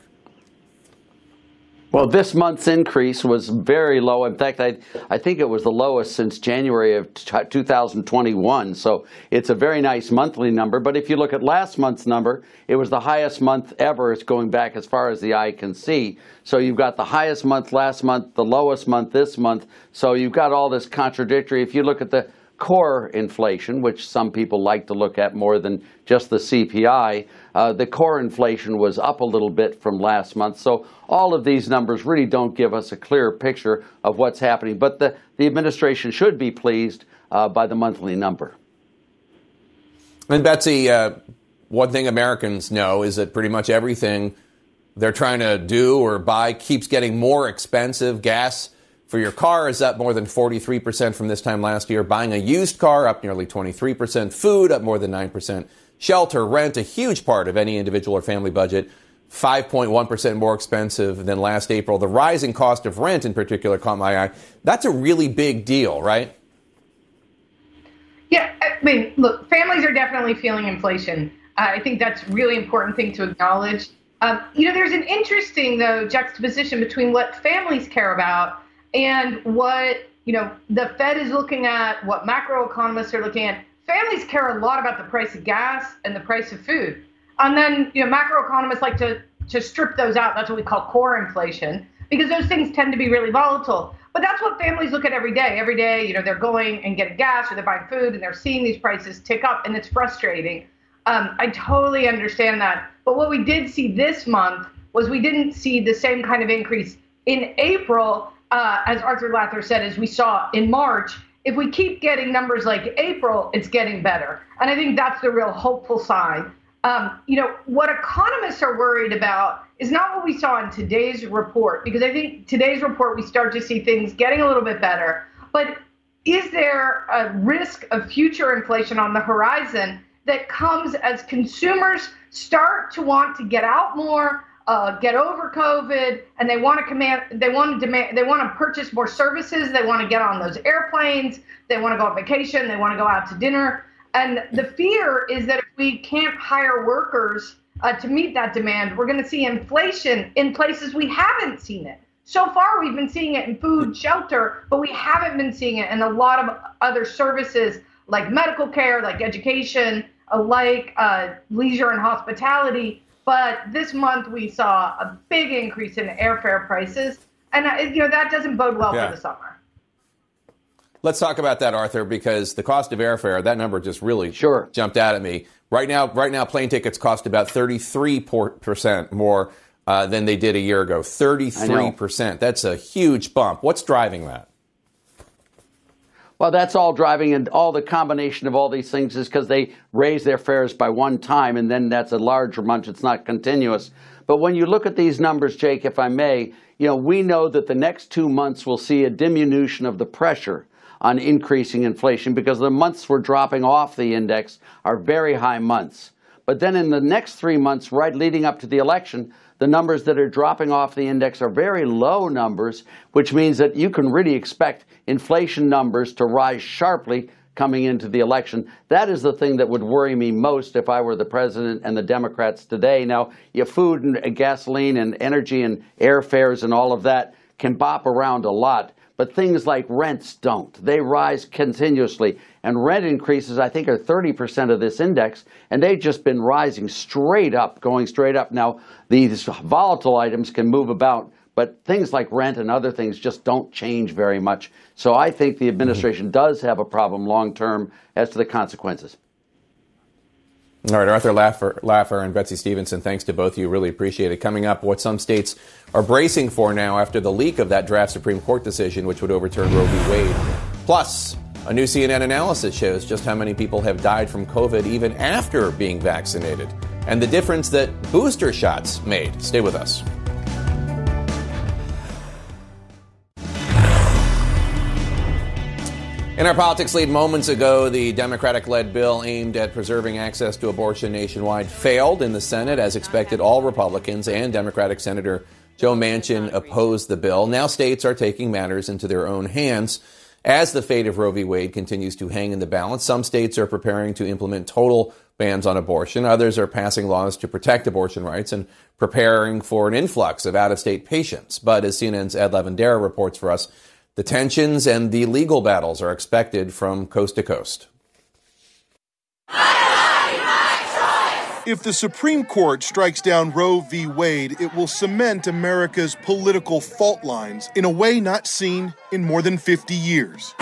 Well, this month's increase was very low. In fact, I, I think it was the lowest since January of t- 2021. So it's a very nice monthly number. But if you look at last month's number, it was the highest month ever. It's going back as far as the eye can see. So you've got the highest month last month, the lowest month this month. So you've got all this contradictory. If you look at the core inflation, which some people like to look at more than just the CPI, uh, the core inflation was up a little bit from last month. So all of these numbers really don't give us a clear picture of what's happening. But the, the administration should be pleased uh, by the monthly number. And Betsey, uh, one thing Americans know is that pretty much everything they're trying to do or buy keeps getting more expensive. Gas for your car is up more than 43% from this time last year. Buying a used car up nearly 23%. Food up more than 9%. Shelter, rent, a huge part of any individual or family budget. 5.1% more expensive than last April. The rising cost of rent, in particular, caught my eye. That's a really big deal, right? Yeah, I mean, look, families are definitely feeling inflation. Uh, I think that's a really important thing to acknowledge. Um, you know, there's an interesting, though, juxtaposition between what families care about and what you know the Fed is looking at, what macroeconomists are looking at. Families care a lot about the price of gas and the price of food, and then you know macroeconomists like to to strip those out. That's what we call core inflation because those things tend to be really volatile. But that's what families look at every day. Every day, you know, they're going and getting gas or they're buying food and they're seeing these prices tick up, and it's frustrating. Um, I totally understand that. But what we did see this month was we didn't see the same kind of increase in April uh, as Arthur Laffer said, as we saw in March, if we keep getting numbers like April, it's getting better. And I think that's the real hopeful sign. Um, you know, what economists are worried about is not what we saw in today's report, because I think today's report we start to see things getting a little bit better. But is there a risk of future inflation on the horizon that comes as consumers start to want to get out more, uh, get over COVID, and they want to command, they want to demand, they want to purchase more services. They want to get on those airplanes. They want to go on vacation. They want to go out to dinner. And the fear is that if we can't hire workers uh, to meet that demand, we're going to see inflation in places we haven't seen it. So far, we've been seeing it in food, shelter, but we haven't been seeing it in a lot of other services like medical care, like education, uh, like uh, leisure and hospitality. But this month we saw a big increase in airfare prices, and uh, you know that doesn't bode well yeah. for the summer. Let's talk about that, Arthur, because the cost of airfare, that number just really sure. jumped out at me. Right now, right now, plane tickets cost about 33% more uh, than they did a year ago. 33%. That's a huge bump. What's driving that? Well, that's all driving, and all the combination of all these things is because they raise their fares by one time, and then that's a larger bunch. It's not continuous. But when you look at these numbers, Jake, if I may, you know, we know that the next two months will see a diminution of the pressure on increasing inflation because the months we're dropping off the index are very high months. But then in the next three months, right leading up to the election, the numbers that are dropping off the index are very low numbers, which means that you can really expect inflation numbers to rise sharply coming into the election. That is the thing that would worry me most if I were the president and the Democrats today. Now, your food and gasoline and energy and airfares and all of that can bop around a lot, but things like rents don't. They rise continuously. And rent increases, I think, are 30% of this index, and they've just been rising straight up, going straight up. Now, these volatile items can move about, but things like rent and other things just don't change very much. So I think the administration mm-hmm. does have a problem long term as to the consequences. All right, Arthur Laffer, Laffer and Betsey Stevenson, thanks to both of you. Really appreciate it. Coming up, what some states are bracing for now after the leak of that draft Supreme Court decision, which would overturn Roe v. Wade. Plus, a new CNN analysis shows just how many people have died from COVID even after being vaccinated, and the difference that booster shots made. Stay with us. In our politics lead moments ago, the Democratic led bill aimed at preserving access to abortion nationwide failed in the Senate. As expected, all Republicans and Democratic Senator Joe Manchin opposed the bill. Now states are taking matters into their own hands. As the fate of Roe v. Wade continues to hang in the balance, some states are preparing to implement total bans on abortion. Others are passing laws to protect abortion rights and preparing for an influx of out of state patients. But as CNN's Ed Lavandera reports for us, the tensions and the legal battles are expected from coast to coast. If the Supreme Court strikes down Roe v. Wade, it will cement America's political fault lines in a way not seen in more than 50 years.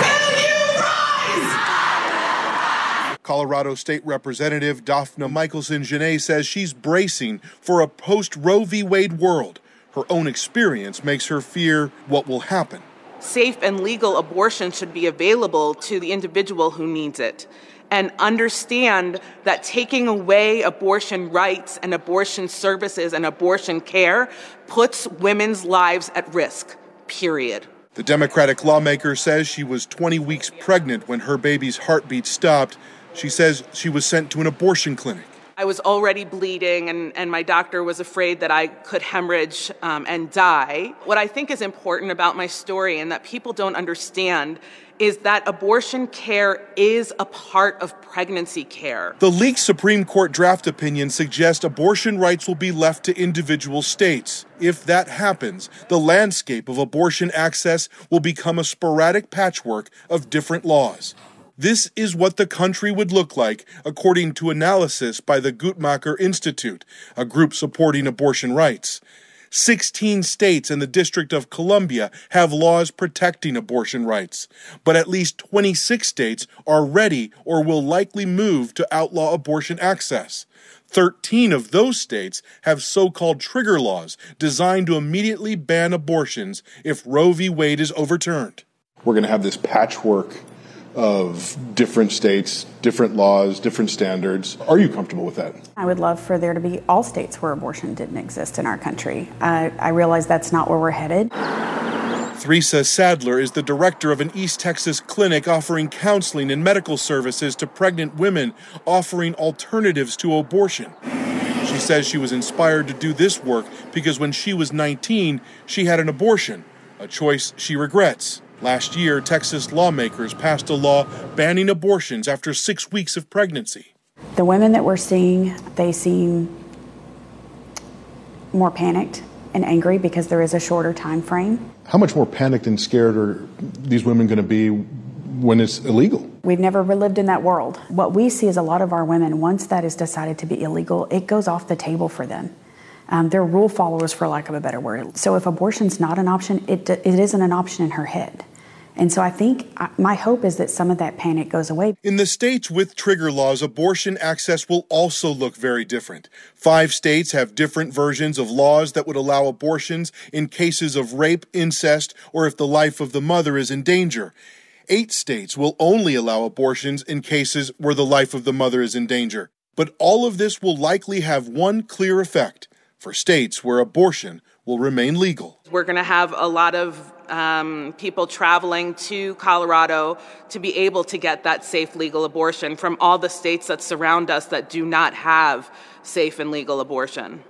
Colorado State Representative Dafna Michaelson Jenet says she's bracing for a post Roe v. Wade world. Her own experience makes her fear what will happen safe and legal abortion should be available to the individual who needs it. And understand that taking away abortion rights and abortion services and abortion care puts women's lives at risk, period. The Democratic lawmaker says she was 20 weeks pregnant when her baby's heartbeat stopped. She says she was sent to an abortion clinic. I was already bleeding, and, and my doctor was afraid that I could hemorrhage um, and die. What I think is important about my story and that people don't understand is that abortion care is a part of pregnancy care. The leaked Supreme Court draft opinion suggests abortion rights will be left to individual states. If that happens, the landscape of abortion access will become a sporadic patchwork of different laws. This is what the country would look like, according to analysis by the Guttmacher Institute, a group supporting abortion rights. 16 states and the District of Columbia have laws protecting abortion rights, but at least 26 states are ready or will likely move to outlaw abortion access. 13 of those states have so called trigger laws designed to immediately ban abortions if Roe v. Wade is overturned. We're going to have this patchwork of different states, different laws, different standards. Are you comfortable with that? I would love for there to be all states where abortion didn't exist in our country. I, I realize that's not where we're headed. Theresa Sadler is the director of an East Texas clinic offering counseling and medical services to pregnant women, offering alternatives to abortion. She says she was inspired to do this work because when she was 19, she had an abortion, a choice she regrets. Last year, Texas lawmakers passed a law banning abortions after six weeks of pregnancy. The women that we're seeing, they seem more panicked and angry because there is a shorter time frame. How much more panicked and scared are these women going to be when it's illegal? We've never lived in that world. What we see is a lot of our women, once that is decided to be illegal, it goes off the table for them. Um, they're rule followers, for lack of a better word. So if abortion's not an option, it, it isn't an option in her head. And so I think uh, my hope is that some of that panic goes away. In the states with trigger laws, abortion access will also look very different. Five states have different versions of laws that would allow abortions in cases of rape, incest, or if the life of the mother is in danger. Eight states will only allow abortions in cases where the life of the mother is in danger. But all of this will likely have one clear effect for states where abortion will remain legal. We're going to have a lot of um, people traveling to Colorado to be able to get that safe legal abortion from all the states that surround us that do not have safe and legal abortion.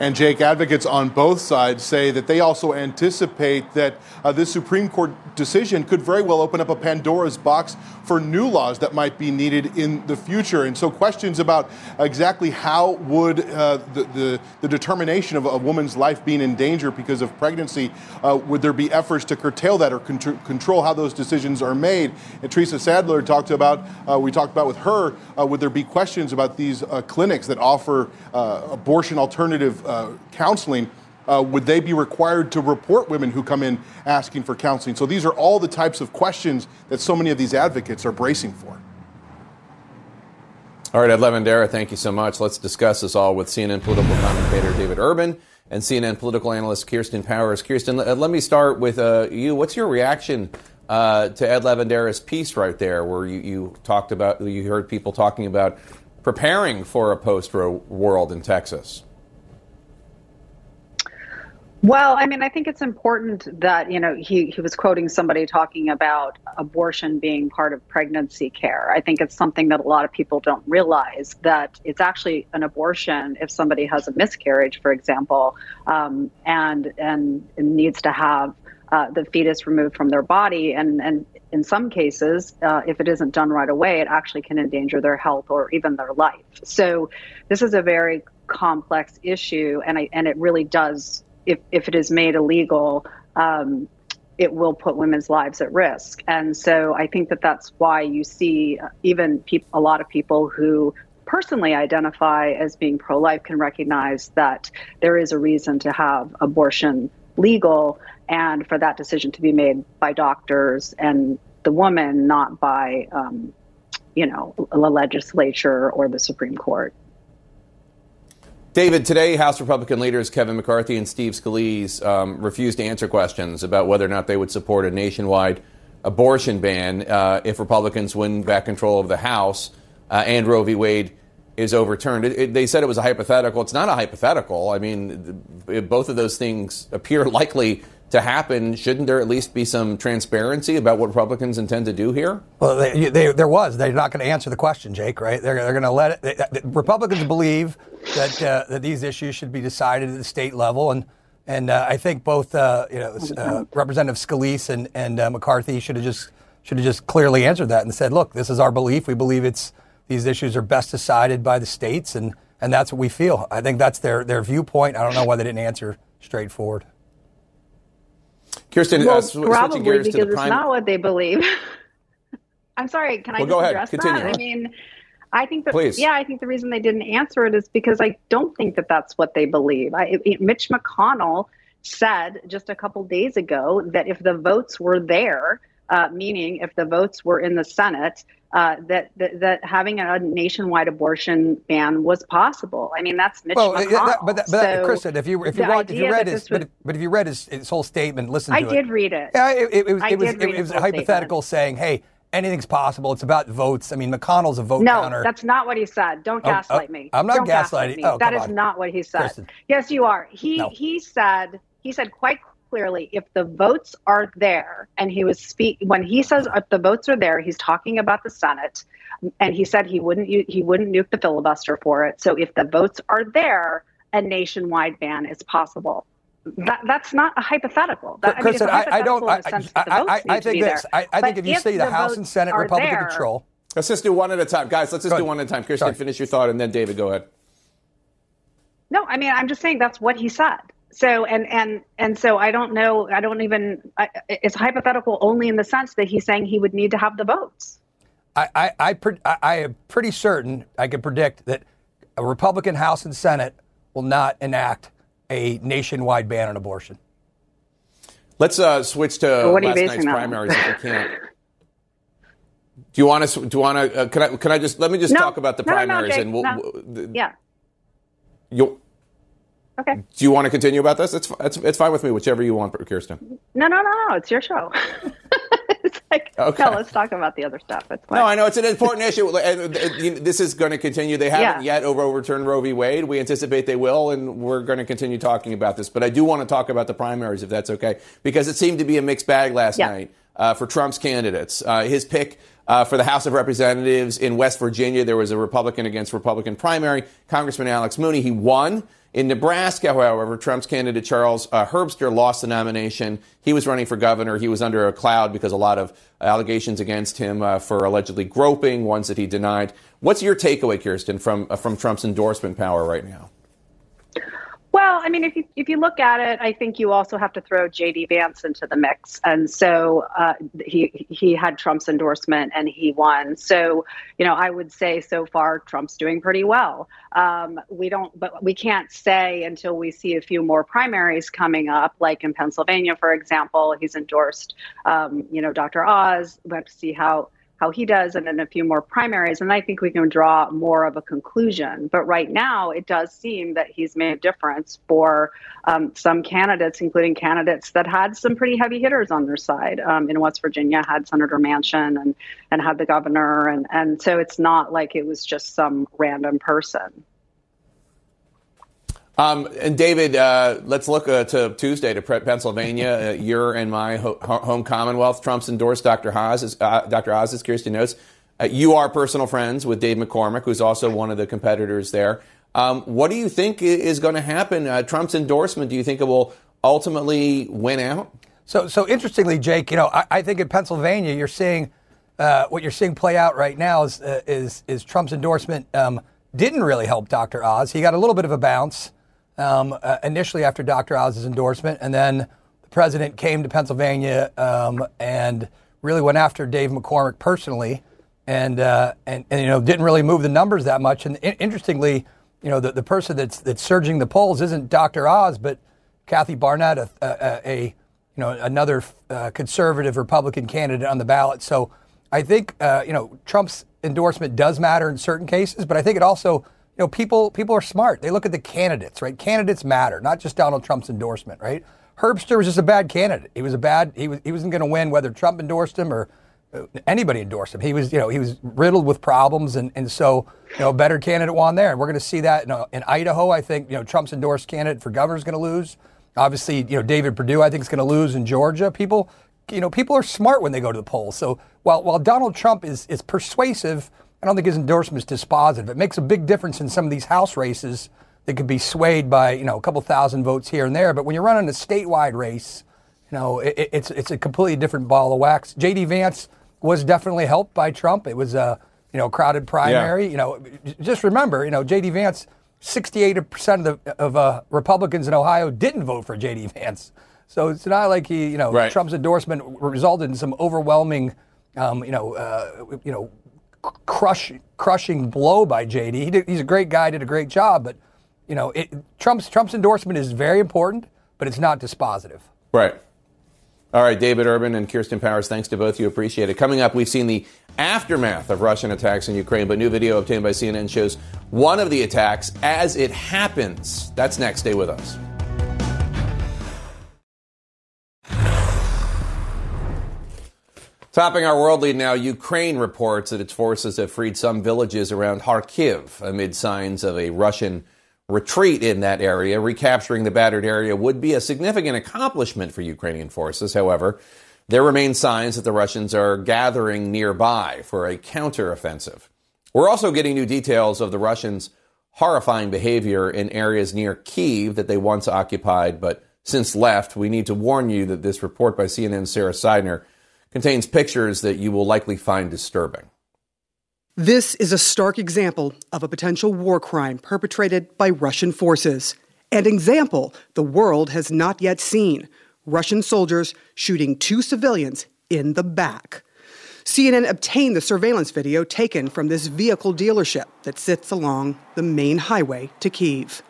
And Jake, advocates on both sides say that they also anticipate that uh, this Supreme Court decision could very well open up a Pandora's box for new laws that might be needed in the future. And so, questions about exactly how would uh, the, the, the, determination of a woman's life being in danger because of pregnancy, uh, would there be efforts to curtail that or con- control how those decisions are made? And Teresa Sadler talked about, uh, we talked about with her, uh, would there be questions about these uh, clinics that offer abortion alternative counseling, uh, would they be required to report women who come in asking for counseling? So these are all the types of questions that so many of these advocates are bracing for. All right, Ed Lavandera, thank you so much. Let's discuss this all with CNN political commentator David Urban and CNN political analyst Kirsten Powers. Kirsten, let me start with uh, you. What's your reaction uh, to Ed Lavandera's piece right there, where you, you, talked about, you heard people talking about preparing for a post-Roe world in Texas? Well, I mean, I think it's important that, you know, he, he was quoting somebody talking about abortion being part of pregnancy care. I think it's something that a lot of people don't realize that it's actually an abortion if somebody has a miscarriage, for example, um, and, and needs to have uh, the fetus removed from their body. And, and in some cases, uh, if it isn't done right away, it actually can endanger their health or even their life. So this is a very complex issue, and I, and it really does if, if it is made illegal, um, it will put women's lives at risk. And so I think that that's why you see even pe- a lot of people who personally identify as being pro life can recognize that there is a reason to have abortion legal and for that decision to be made by doctors and the woman, not by, um, you know, the legislature or the Supreme Court. David, today House Republican leaders Kevin McCarthy and Steve Scalise um, refused to answer questions about whether or not they would support a nationwide abortion ban uh, if Republicans win back control of the House uh, and Roe v. Wade is overturned. It, it, they said it was a hypothetical. It's not a hypothetical. I mean, both of those things appear likely to happen, shouldn't there at least be some transparency about what Republicans intend to do here? Well, they, they, there was. They're not going to answer the question, Jake. Right? They're, they're going to let it. They, Republicans believe that uh, that these issues should be decided at the state level, and and uh, I think both uh, you know uh, Representative Scalise and and uh, McCarthy should have just should have just clearly answered that and said, look, this is our belief. We believe it's these issues are best decided by the states, and and that's what we feel. I think that's their their viewpoint. I don't know why they didn't answer straightforward. Kirsten, well, uh, sw- probably because it's prime- not what they believe. I'm sorry. Can I Well, just go ahead. address Continue. that? I mean, I think that Please. yeah, I think the reason they didn't answer it is because I don't think that that's what they believe. I, it, Mitch McConnell said just a couple days ago that if the votes were there, uh, meaning if the votes were in the Senate, uh, that, that that having a nationwide abortion ban was possible. I mean, that's Mitch Well, McConnell. that, but, that, but So Kristen, if you if you if you read his but, if, but if you read his, his whole statement, listen I to it. did read it. Yeah, it, it, it was I it was did it, was a hypothetical saying, hey, anything's possible. It's about votes. I mean, McConnell's a vote no, counter. that's not what he said. Don't Oh, gaslight oh, me. I'm not Don't gaslight gaslighting- me. oh, that is on. not what he said. Kristen. Yes, you are. He No. he said he said quite clearly if the votes are there, and he was speak when he says if the votes are there, he's talking about the Senate, and he said he wouldn't he wouldn't nuke the filibuster for it. So if the votes are there, a nationwide ban is possible. That, that's not a hypothetical. That, I mean, it's Kristen, a I, I don't. hypothetical I, in the sense I, that the votes I, I think be this. I, I think if you see the House and Senate are Republican there- control, Let's just do one at a time, guys. Let's just do one at a time. Kirsten, Sorry. finish your thought, and then David, go ahead. No, I mean, I'm just saying that's what he said. So, and and and so I don't know. I don't even. I, it's hypothetical only in the sense that he's saying he would need to have the votes. I, I, I, pre- I I am pretty certain I can predict that a Republican House and Senate will not enact a nationwide ban on abortion. Let's uh, switch to Well, what last night's primaries if we can. Do you want to? Do you want to? Uh, can I? Can I just let me just No. talk about the No, no, no, primaries Jake, and we'll, no. we'll- the- Yeah. you. Okay. Do you want to continue about this? It's it's, it's fine with me, whichever you want, Kirsten. No, no, no, no. It's your show. it's like, Okay. no, let's talk about the other stuff. It's fine. No, I know it's an important issue. and, you know, This is going to continue. They haven't Yeah. yet over overturned Roe v. Wade. We anticipate they will, and we're going to continue talking about this. But I do want to talk about the primaries, if that's okay, because it seemed to be a mixed bag last Yeah. night uh, for Trump's candidates. Uh, his pick. Uh, for the House of Representatives in West Virginia, there was a Republican against Republican primary. Congressman Alex Mooney, he won. In Nebraska, however, Trump's candidate Charles uh, Herbster lost the nomination. He was running for governor. He was under a cloud because a lot of allegations against him uh, for allegedly groping, ones that he denied. What's your takeaway, Kirsten, from uh, from Trump's endorsement power right now? Well, I mean, if you if you look at it, I think you also have to throw J.D. Vance into the mix, and so uh, he he had Trump's endorsement and he won. So you know, I would say so far Trump's doing pretty well. Um, we don't, but we can't say until we see a few more primaries coming up, like in Pennsylvania, for example. He's endorsed, um, you know, Dr. Oz. We have to see how how he does and then a few more primaries and i think we can draw more of a conclusion. But right now it does seem that he's made a difference for um, some candidates including candidates that had some pretty heavy hitters on their side um, in west virginia had senator manchin and, and had the governor and, and so it's not like it was just some random person Um, and David, uh, let's look uh, to Tuesday to Pennsylvania, uh, your and my ho- home Commonwealth. Trump's endorsed Dr. Oz. Uh, Dr. Oz, as Kirsten knows, uh, you are personal friends with Dave McCormick, who's also one of the competitors there. Um, what do you think is going to happen? Uh, Trump's endorsement. Do you think it will ultimately win out? So, so interestingly, Jake, you know, I, I think in Pennsylvania, you're seeing uh, what you're seeing play out right now is uh, is, is Trump's endorsement um, didn't really help Dr. Oz. He got a little bit of a bounce um, uh, initially after Dr. Oz's endorsement, and then the president came to Pennsylvania um, and really went after Dave McCormick personally, and, uh, and and you know didn't really move the numbers that much. And in- interestingly, you know, the, the person that's that's surging the polls isn't Dr. Oz, but Kathy Barnette, a, a, a you know another uh, conservative Republican candidate on the ballot. So I think uh, you know Trump's endorsement does matter in certain cases, but I think it also know people people are smart. They look at the candidates, right? Candidates matter, not just Donald Trump's endorsement, right? Herbster was just a bad candidate. He was a bad. He was he wasn't going to win whether Trump endorsed him or uh, anybody endorsed him. He was, you know, he was riddled with problems, and, and so, you know, a better candidate won there. And we're going to see that in, uh, in Idaho. I think, you know, Trump's endorsed candidate for governor is going to lose. Obviously, you know, David Perdue, I think, is going to lose in Georgia. People, you know, people are smart when they go to the polls. So while while Donald Trump is is persuasive, I don't think his endorsement is dispositive. It makes a big difference in some of these House races that could be swayed by, you know, a couple thousand votes here and there. But when you're running a statewide race, you know, it, it's it's a completely different ball of wax. J.D. Vance was definitely helped by Trump. It was a you know crowded primary. You know, just remember, you know, J.D. Vance, 68 percent of the of uh, Republicans in Ohio didn't vote for J.D. Vance. So it's not like he, you know, Right. Trump's endorsement resulted in some overwhelming, um, you know, uh, you know, crush crushing blow by J.D. He did, he's a great guy, did a great job, but you know, it, Trump's Trump's endorsement is very important, but it's not dispositive. Right. All right, David Urban and Kirsten Powers, thanks to both you. Appreciate it. Coming up, we've seen the aftermath of Russian attacks in Ukraine, but new video obtained by CNN shows one of the attacks as it happens. That's next. Stay with us. Topping our world lead now, Ukraine reports that its forces have freed some villages around Kharkiv amid signs of a Russian retreat in that area. Recapturing the battered area would be a significant accomplishment for Ukrainian forces. However, there remain signs that the Russians are gathering nearby for a counteroffensive. We're also getting new details of the Russians' horrifying behavior in areas near Kiev that they once occupied but since left. We need to warn you that this report by CNN's Sara Sidner contains pictures that you will likely find disturbing. This is a stark example of a potential war crime perpetrated by Russian forces. An example the world has not yet seen Russian soldiers shooting two civilians in the back. CNN obtained the surveillance video taken from this vehicle dealership that sits along the main highway to Kiev.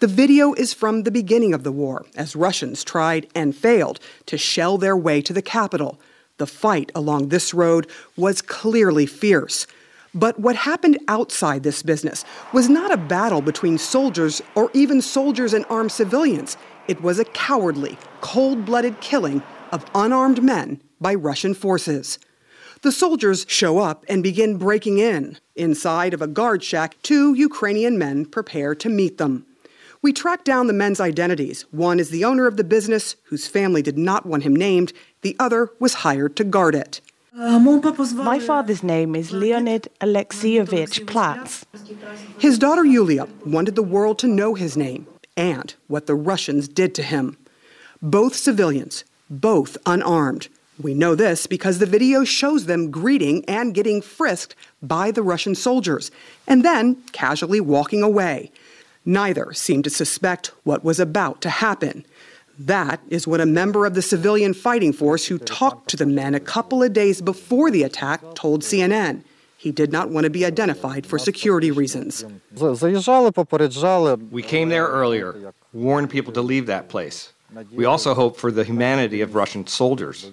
The video is from the beginning of the war, as Russians tried and failed to shell their way to the capital. The fight along this road was clearly fierce. But what happened outside this business was not a battle between soldiers or even soldiers and armed civilians. It was a cowardly, cold blooded killing of unarmed men by Russian forces. The soldiers show up and begin breaking in. Inside of a guard shack, two Ukrainian men prepare to meet them. We track down the men's identities. One is the owner of the business, whose family did not want him named, the other was hired to guard it. My father's name is Leonid Alexeyevich Platz. His daughter Yulia wanted the world to know his name and what the Russians did to him. Both civilians, both unarmed. We know this because the video shows them greeting and getting frisked by the Russian soldiers, and then casually walking away. Neither seemed to suspect what was about to happen. That is what a member of the civilian fighting force who talked to the men a couple of days before the attack told CNN. He did not want to be identified for security reasons. We came there earlier, warned people to leave that place. We also hope for the humanity of Russian soldiers.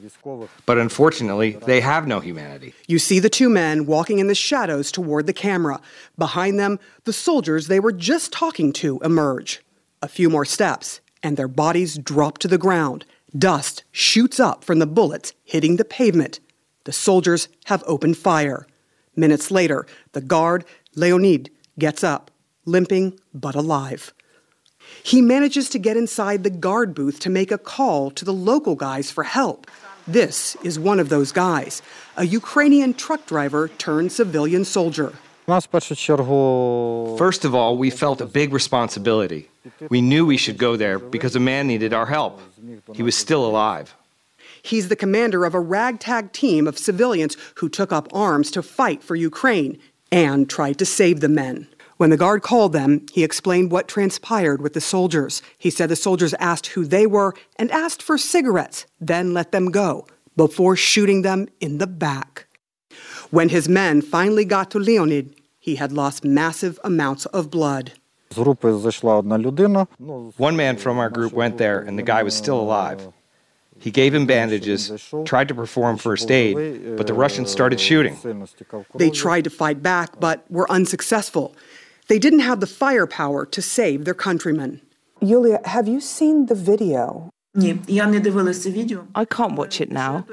But unfortunately, they have no humanity. You see the two men walking in the shadows toward the camera. Behind them, the soldiers they were just talking to emerge. A few more steps, and their bodies drop to the ground. Dust shoots up from the bullets hitting the pavement. The soldiers have opened fire. Minutes later, the guard, Leonid, gets up, limping but alive. He manages to get inside the guard booth to make a call to the local guys for help. This is one of those guys, a Ukrainian truck driver turned civilian soldier. First of all, we felt a big responsibility. We knew we should go there because a man needed our help. He was still alive. He's the commander of a ragtag team of civilians who took up arms to fight for Ukraine and tried to save the men. When the guard called them, he explained what transpired with the soldiers. He said the soldiers asked who they were and asked for cigarettes, then let them go before shooting them in the back. When his men finally got to Leonid, he had lost massive amounts of blood. One man from our group went there, and the guy was still alive. He gave him bandages, tried to perform first aid, but the Russians started shooting. They tried to fight back, but were unsuccessful. They didn't have the firepower to save their countrymen. Yulia, have you seen the video? I can't watch it now.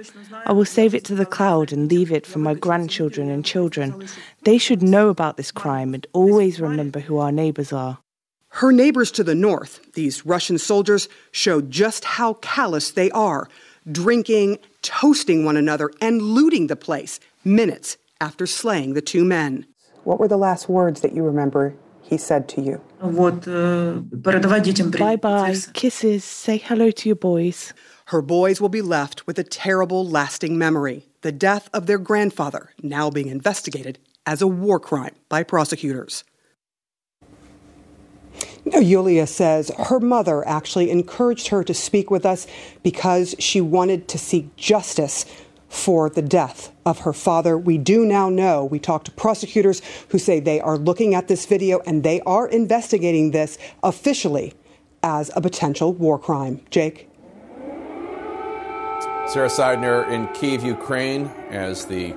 I will save it to the cloud and leave it for my grandchildren and children. They should know about this crime and always remember who our neighbors are. Her neighbors to the north, these Russian soldiers, showed just how callous they are, drinking, toasting one another, and looting the place minutes after slaying the two men. What were the last words that you remember he said to you? Bye bye, kisses, say hello to your boys. Her boys will be left with a terrible, lasting memory the death of their grandfather, now being investigated as a war crime by prosecutors. Now, Yulia says her mother actually encouraged her to speak with us because she wanted to seek justice for the death of her father. We do now know, we talked to prosecutors who say they are looking at this video and they are investigating this officially as a potential war crime. Jake? Sara Sidner in Kiev, Ukraine, as the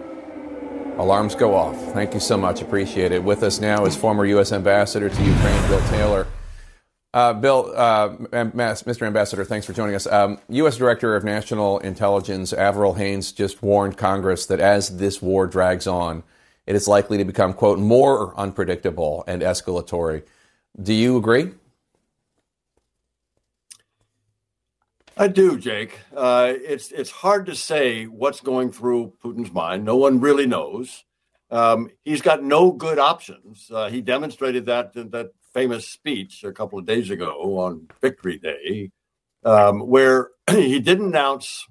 alarms go off. Thank you so much. Appreciate it. With us now is former U.S. Ambassador to Ukraine, Bill Taylor. Uh, Bill, uh, Mr. Ambassador, thanks for joining us. Um, U.S. Director of National Intelligence Avril Haines just warned Congress that as this war drags on, it is likely to become, quote, more unpredictable and escalatory. Do you agree? I do, Jake. Uh, it's it's hard to say what's going through Putin's mind. No one really knows. Um, he's got no good options. Uh, he demonstrated that that famous speech a couple of days ago on Victory Day, um, where he didn't announce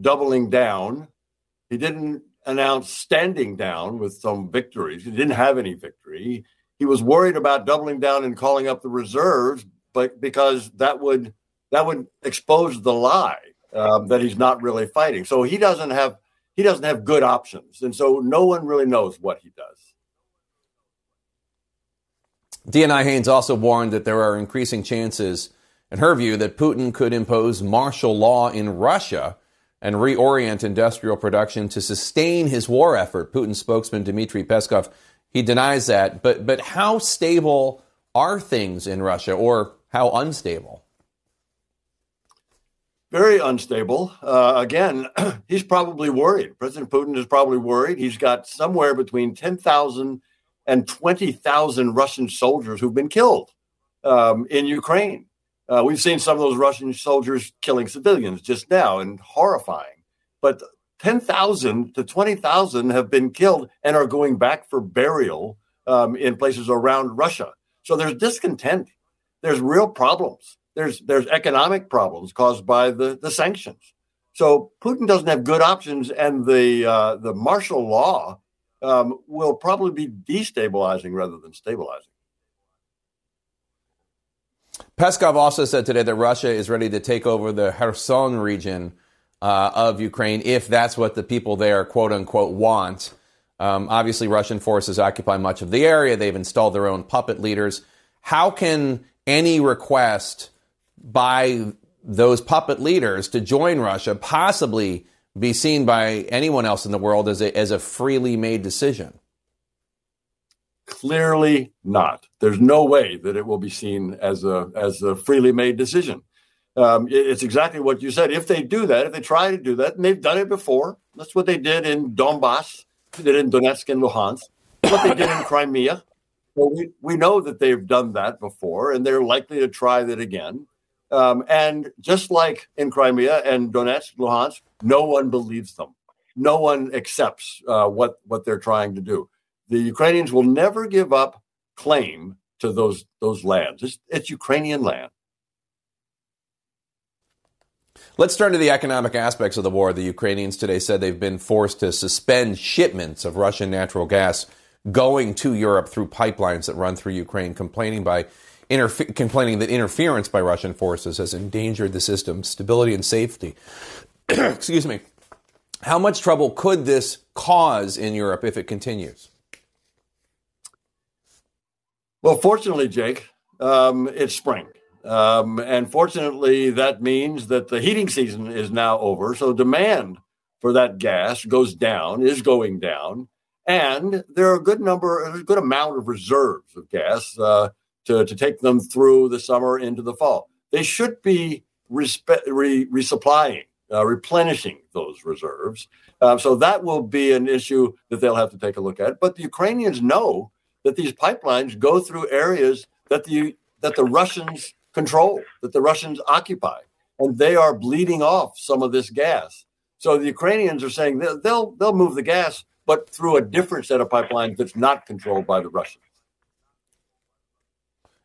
doubling down. He didn't announce standing down with some victories. He didn't have any victory. He was worried about doubling down and calling up the reserves, but because that would that would expose the lie um, that he's not really fighting. So he doesn't have he doesn't have good options, and so no one really knows what he does. DNI Haines also warned that there are increasing chances, in her view, that Putin could impose martial law in Russia and reorient industrial production to sustain his war effort. Putin spokesman Dmitry Peskov, he denies that. But, but how stable are things in Russia or how unstable? Very unstable. Uh, again, he's probably worried. President Putin is probably worried. He's got somewhere between 10,000 and 20,000 Russian soldiers who've been killed um, in Ukraine. Uh, we've seen some of those Russian soldiers killing civilians just now and horrifying. But 10,000 to 20,000 have been killed and are going back for burial um, in places around Russia. So there's discontent. There's real problems. There's there's economic problems caused by the, the sanctions. So Putin doesn't have good options, and the uh, the martial law um, will probably be destabilizing rather than stabilizing. Peskov also said today that Russia is ready to take over the Kherson region uh, of Ukraine if that's what the people there, quote unquote, want. Um, obviously, Russian forces occupy much of the area. They've installed their own puppet leaders. How can any request by those puppet leaders to join Russia possibly be seen by anyone else in the world as a, as a freely made decision? Clearly not. There's no way that it will be seen as a as a freely made decision. Um, it, it's exactly what you said. If they do that, if they try to do that, and they've done it before, that's what they did in Donbass, they did in Donetsk and Luhansk, what they did in Crimea. Well, we, we know that they've done that before, and they're likely to try that again. Um, and just like in Crimea and Donetsk, Luhansk, no one believes them. No one accepts uh, what what they're trying to do. The Ukrainians will never give up claim to those those lands. It's, it's Ukrainian land. Let's turn to the economic aspects of the war. The Ukrainians today said they've been forced to suspend shipments of Russian natural gas going to Europe through pipelines that run through Ukraine, complaining by interfe- complaining that interference by Russian forces has endangered the system's stability and safety. Excuse me. How much trouble could this cause in Europe if it continues? Well, fortunately, Jake, um, it's spring. Um, and fortunately, that means that the heating season is now over. So demand for that gas goes down, is going down. And there are a good number, a good amount of reserves of gas. Uh, to, to take them through the summer into the fall. They should be respe- re- resupplying, uh, replenishing those reserves. Uh, so that will be an issue that they'll have to take a look at. But the Ukrainians know that these pipelines go through areas that the that the Russians control, that the Russians occupy, and they are bleeding off some of this gas. So the Ukrainians are saying they'll they'll, they'll move the gas, but through a different set of pipelines that's not controlled by the Russians.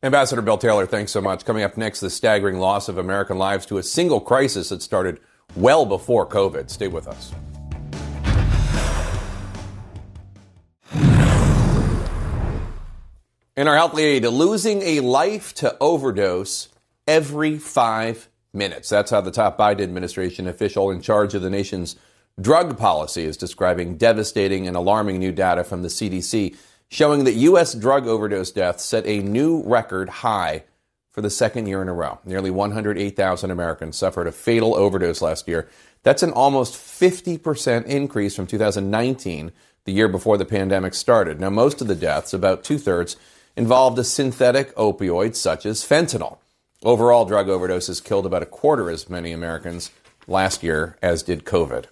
Ambassador Bill Taylor, thanks so much. Coming up next, the staggering loss of American lives to a single crisis that started well before COVID. Stay with us. In our health lead, losing a life to overdose every five minutes. That's how the top Biden administration official in charge of the nation's drug policy is describing devastating and alarming new data from the CDC showing that U.S. drug overdose deaths set a new record high for the second year in a row. Nearly 108,000 Americans suffered a fatal overdose last year. That's an almost 50% increase from 2019, the year before the pandemic started. Now, most of the deaths, about two thirds, involved a synthetic opioid such as fentanyl. Overall, drug overdoses killed about a quarter as many Americans last year as did COVID.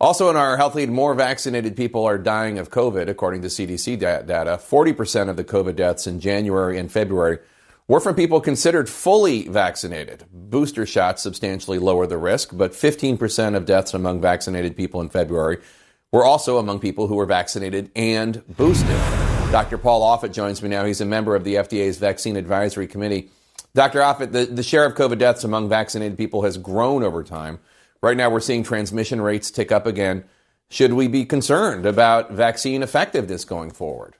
Also, in our health lead, more vaccinated people are dying of COVID, according to CDC data. 40% of the COVID deaths in January and February were from people considered fully vaccinated. Booster shots substantially lower the risk, but 15% of deaths among vaccinated people in February were also among people who were vaccinated and boosted. Dr. Paul Offit joins me now. He's a member of the FDA's Vaccine Advisory Committee. Dr. Offit, the, the share of COVID deaths among vaccinated people has grown over time. Right now, we're seeing transmission rates tick up again. Should we be concerned about vaccine effectiveness going forward?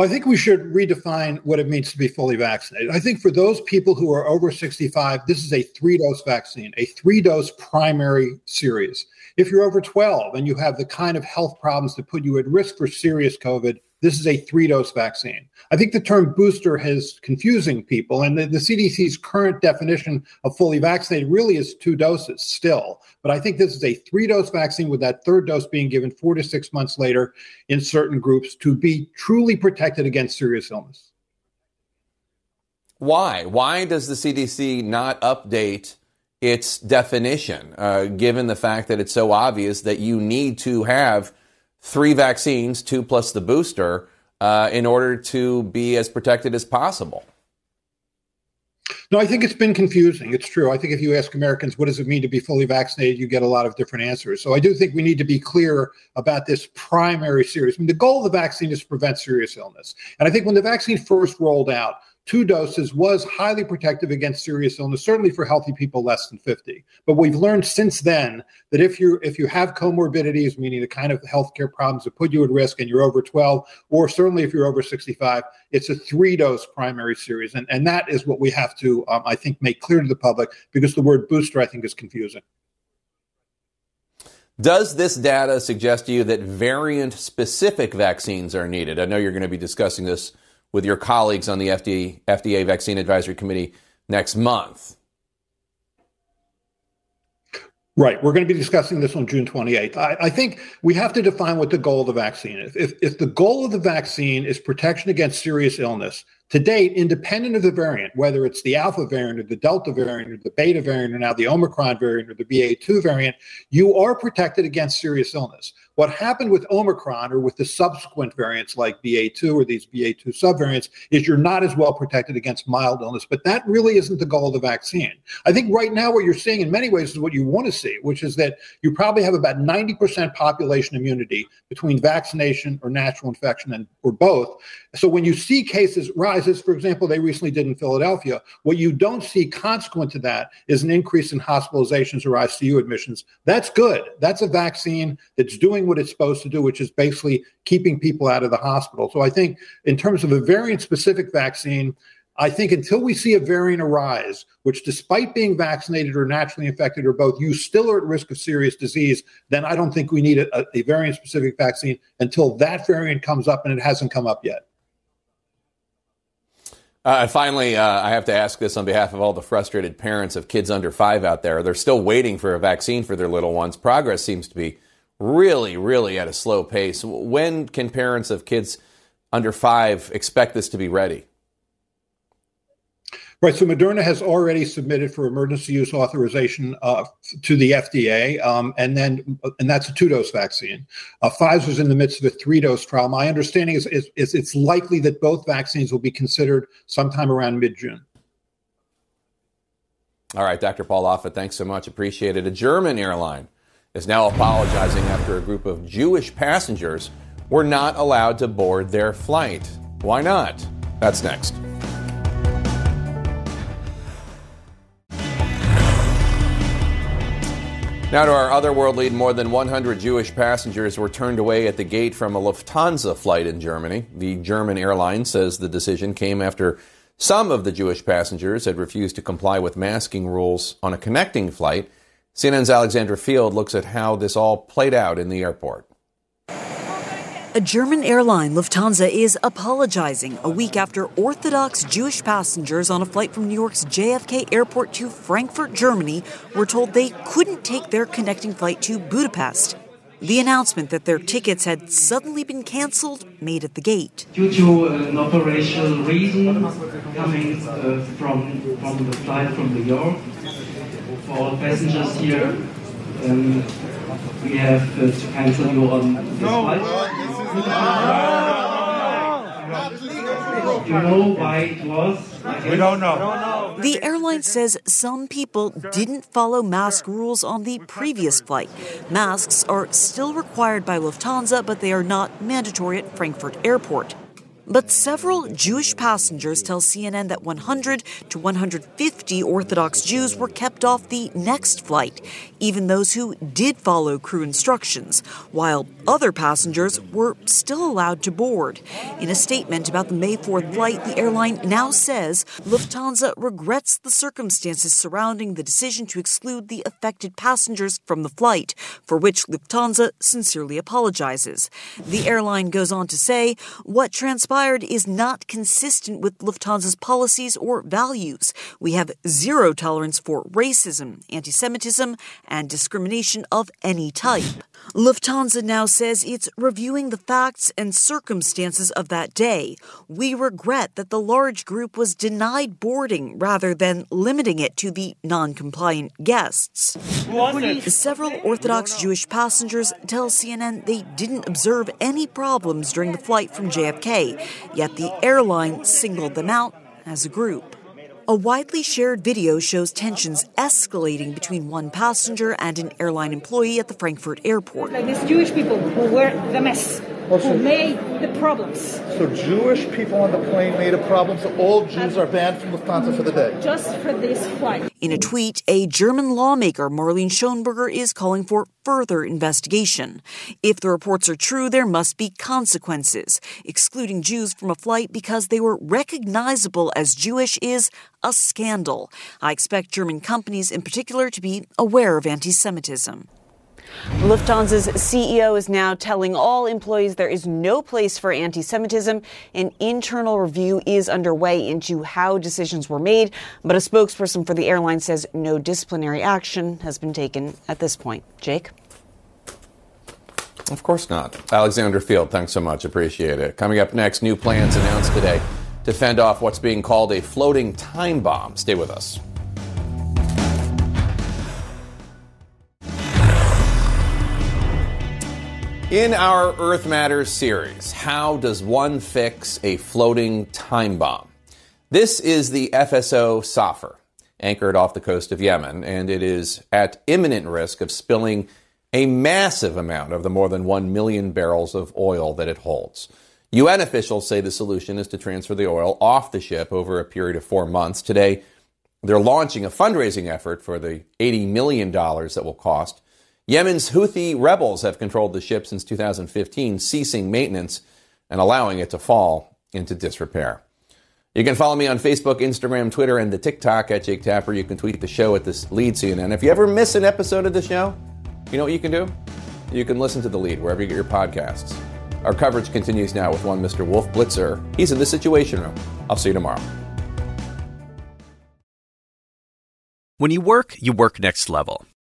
Well, I think we should redefine what it means to be fully vaccinated. I think for those people who are over 65, this is a three dose vaccine, a three dose primary series. If you're over 12 and you have the kind of health problems that put you at risk for serious COVID, This is a three dose vaccine. I think the term booster has confusing people, and the, the, CDC's current definition of fully vaccinated really is two doses still. But I think this is a three dose vaccine with that third dose being given four to six months later in certain groups to be truly protected against serious illness. Why? Why does the CDC not update its definition, uh, given the fact that it's so obvious that you need to have three vaccines, two plus the booster, uh, in order to be as protected as possible? No, I think it's been confusing. It's true. I think if you ask Americans, what does it mean to be fully vaccinated, you get a lot of different answers. So I do think we need to be clear about this primary series. I mean, the goal of the vaccine is to prevent serious illness. And I think when the vaccine first rolled out, two doses was highly protective against serious illness, certainly for healthy people less than 50. But we've learned since then that if you if you have comorbidities, meaning the kind of healthcare problems that put you at risk and you're over 12, or certainly if you're over 65, it's a three dose primary series. And, and that is what we have to, um, I think, make clear to the public because the word booster, I think, is confusing. Does this data suggest to you that variant specific vaccines are needed? I know you're going to be discussing this with your colleagues on the FDA, FDA Vaccine Advisory Committee next month. Right. We're going to be discussing this on June 28th. I, I, think we have to define what the goal of the vaccine is. If, if the goal of the vaccine is protection against serious illness, to date, independent of the variant, whether it's the alpha variant or the delta variant or the beta variant or now the omicron variant or the BA2 variant, you are protected against serious illness. What happened with Omicron or with the subsequent variants like BA2 or these BA2 subvariants is you're not as well protected against mild illness, but that really isn't the goal of the vaccine. I think right now what you're seeing in many ways is what you want to see, which is that you probably have about 90% population immunity between vaccination or natural infection and or both. So when you see cases rises, for example, they recently did in Philadelphia, what you don't see consequent to that is an increase in hospitalizations or ICU admissions. That's good. That's a vaccine that's doing what it's supposed to do, which is basically keeping people out of the hospital. So I think in terms of a variant specific vaccine, I think until we see a variant arise, which despite being vaccinated or naturally infected or both, you still are at risk of serious disease, then I don't think we need a, a variant specific vaccine until that variant comes up and it hasn't come up yet. Uh, finally, uh, I have to ask this on behalf of all the frustrated parents of kids under five out there. They're still waiting for a vaccine for their little ones. Progress seems to be really, really at a slow pace. When can parents of kids under five expect this to be ready? Right. So Moderna has already submitted for emergency use authorization uh, to the FDA, um, and then and that's a two dose vaccine. Uh, Pfizer's in the midst of a three dose trial. My understanding is, is, is it's likely that both vaccines will be considered sometime around mid June. All right, Dr. Paul Offit, thanks so much. Appreciate it. A German airline is now apologizing after a group of Jewish passengers were not allowed to board their flight. Why not? That's next. Now to our other world lead, more than 100 Jewish passengers were turned away at the gate from a Lufthansa flight in Germany. The German airline says the decision came after some of the Jewish passengers had refused to comply with masking rules on a connecting flight CNN's Alexandra Field looks at how this all played out in the airport. A German airline, Lufthansa, is apologizing a week after Orthodox Jewish passengers on a flight from New York's JFK airport to Frankfurt, Germany, were told they couldn't take their connecting flight to Budapest. The announcement that their tickets had suddenly been canceled made at the gate. Due to an operational reason coming uh, from, from the flight from New York, for all passengers here. Um, we have uh, to cancel you on this no, flight. you know why it was? We don't know. The airline says some people didn't follow mask rules on the previous flight. Masks are still required by Lufthansa, but they are not mandatory at Frankfurt Airport. But several Jewish passengers tell CNN that 100 to 150 Orthodox Jews were kept off the next flight, even those who did follow crew instructions, while other passengers were still allowed to board. In a statement about the May 4th flight, the airline now says Lufthansa regrets the circumstances surrounding the decision to exclude the affected passengers from the flight, for which Lufthansa sincerely apologizes. The airline goes on to say what transpired is not consistent with Lufthansa's policies or values. We have zero tolerance for racism, anti Semitism, and discrimination of any type. Lufthansa now says it's reviewing the facts and circumstances of that day. We regret that the large group was denied boarding rather than limiting it to the non compliant guests. Several Orthodox Jewish passengers tell CNN they didn't observe any problems during the flight from JFK, yet the airline singled them out as a group. A widely shared video shows tensions escalating between one passenger and an airline employee at the Frankfurt airport. Like these Jewish people who were the mess, who made the problems. So Jewish people on the plane made a problem, so all Jews are banned from Lufthansa for the day. Just for this flight. In a tweet, a German lawmaker, Marlene Schoenberger, is calling for further investigation. If the reports are true, there must be consequences. Excluding Jews from a flight because they were recognizable as Jewish is a scandal. I expect German companies in particular to be aware of anti Semitism. Lufthansa's CEO is now telling all employees there is no place for anti Semitism. An internal review is underway into how decisions were made, but a spokesperson for the airline says no disciplinary action has been taken at this point. Jake? Of course not. Alexandra Field, thanks so much. Appreciate it. Coming up next, new plans announced today to fend off what's being called a floating time bomb. Stay with us. In our Earth Matters series, how does one fix a floating time bomb? This is the FSO Safer, anchored off the coast of Yemen, and it is at imminent risk of spilling a massive amount of the more than 1 million barrels of oil that it holds. UN officials say the solution is to transfer the oil off the ship over a period of four months. Today, they're launching a fundraising effort for the $80 million that will cost. Yemen's Houthi rebels have controlled the ship since 2015, ceasing maintenance and allowing it to fall into disrepair. You can follow me on Facebook, Instagram, Twitter, and the TikTok at Jake Tapper. You can tweet the show at this lead CNN. If you ever miss an episode of the show, you know what you can do? You can listen to the lead wherever you get your podcasts. Our coverage continues now with one Mr. Wolf Blitzer. He's in the Situation Room. I'll see you tomorrow. When you work, you work next level.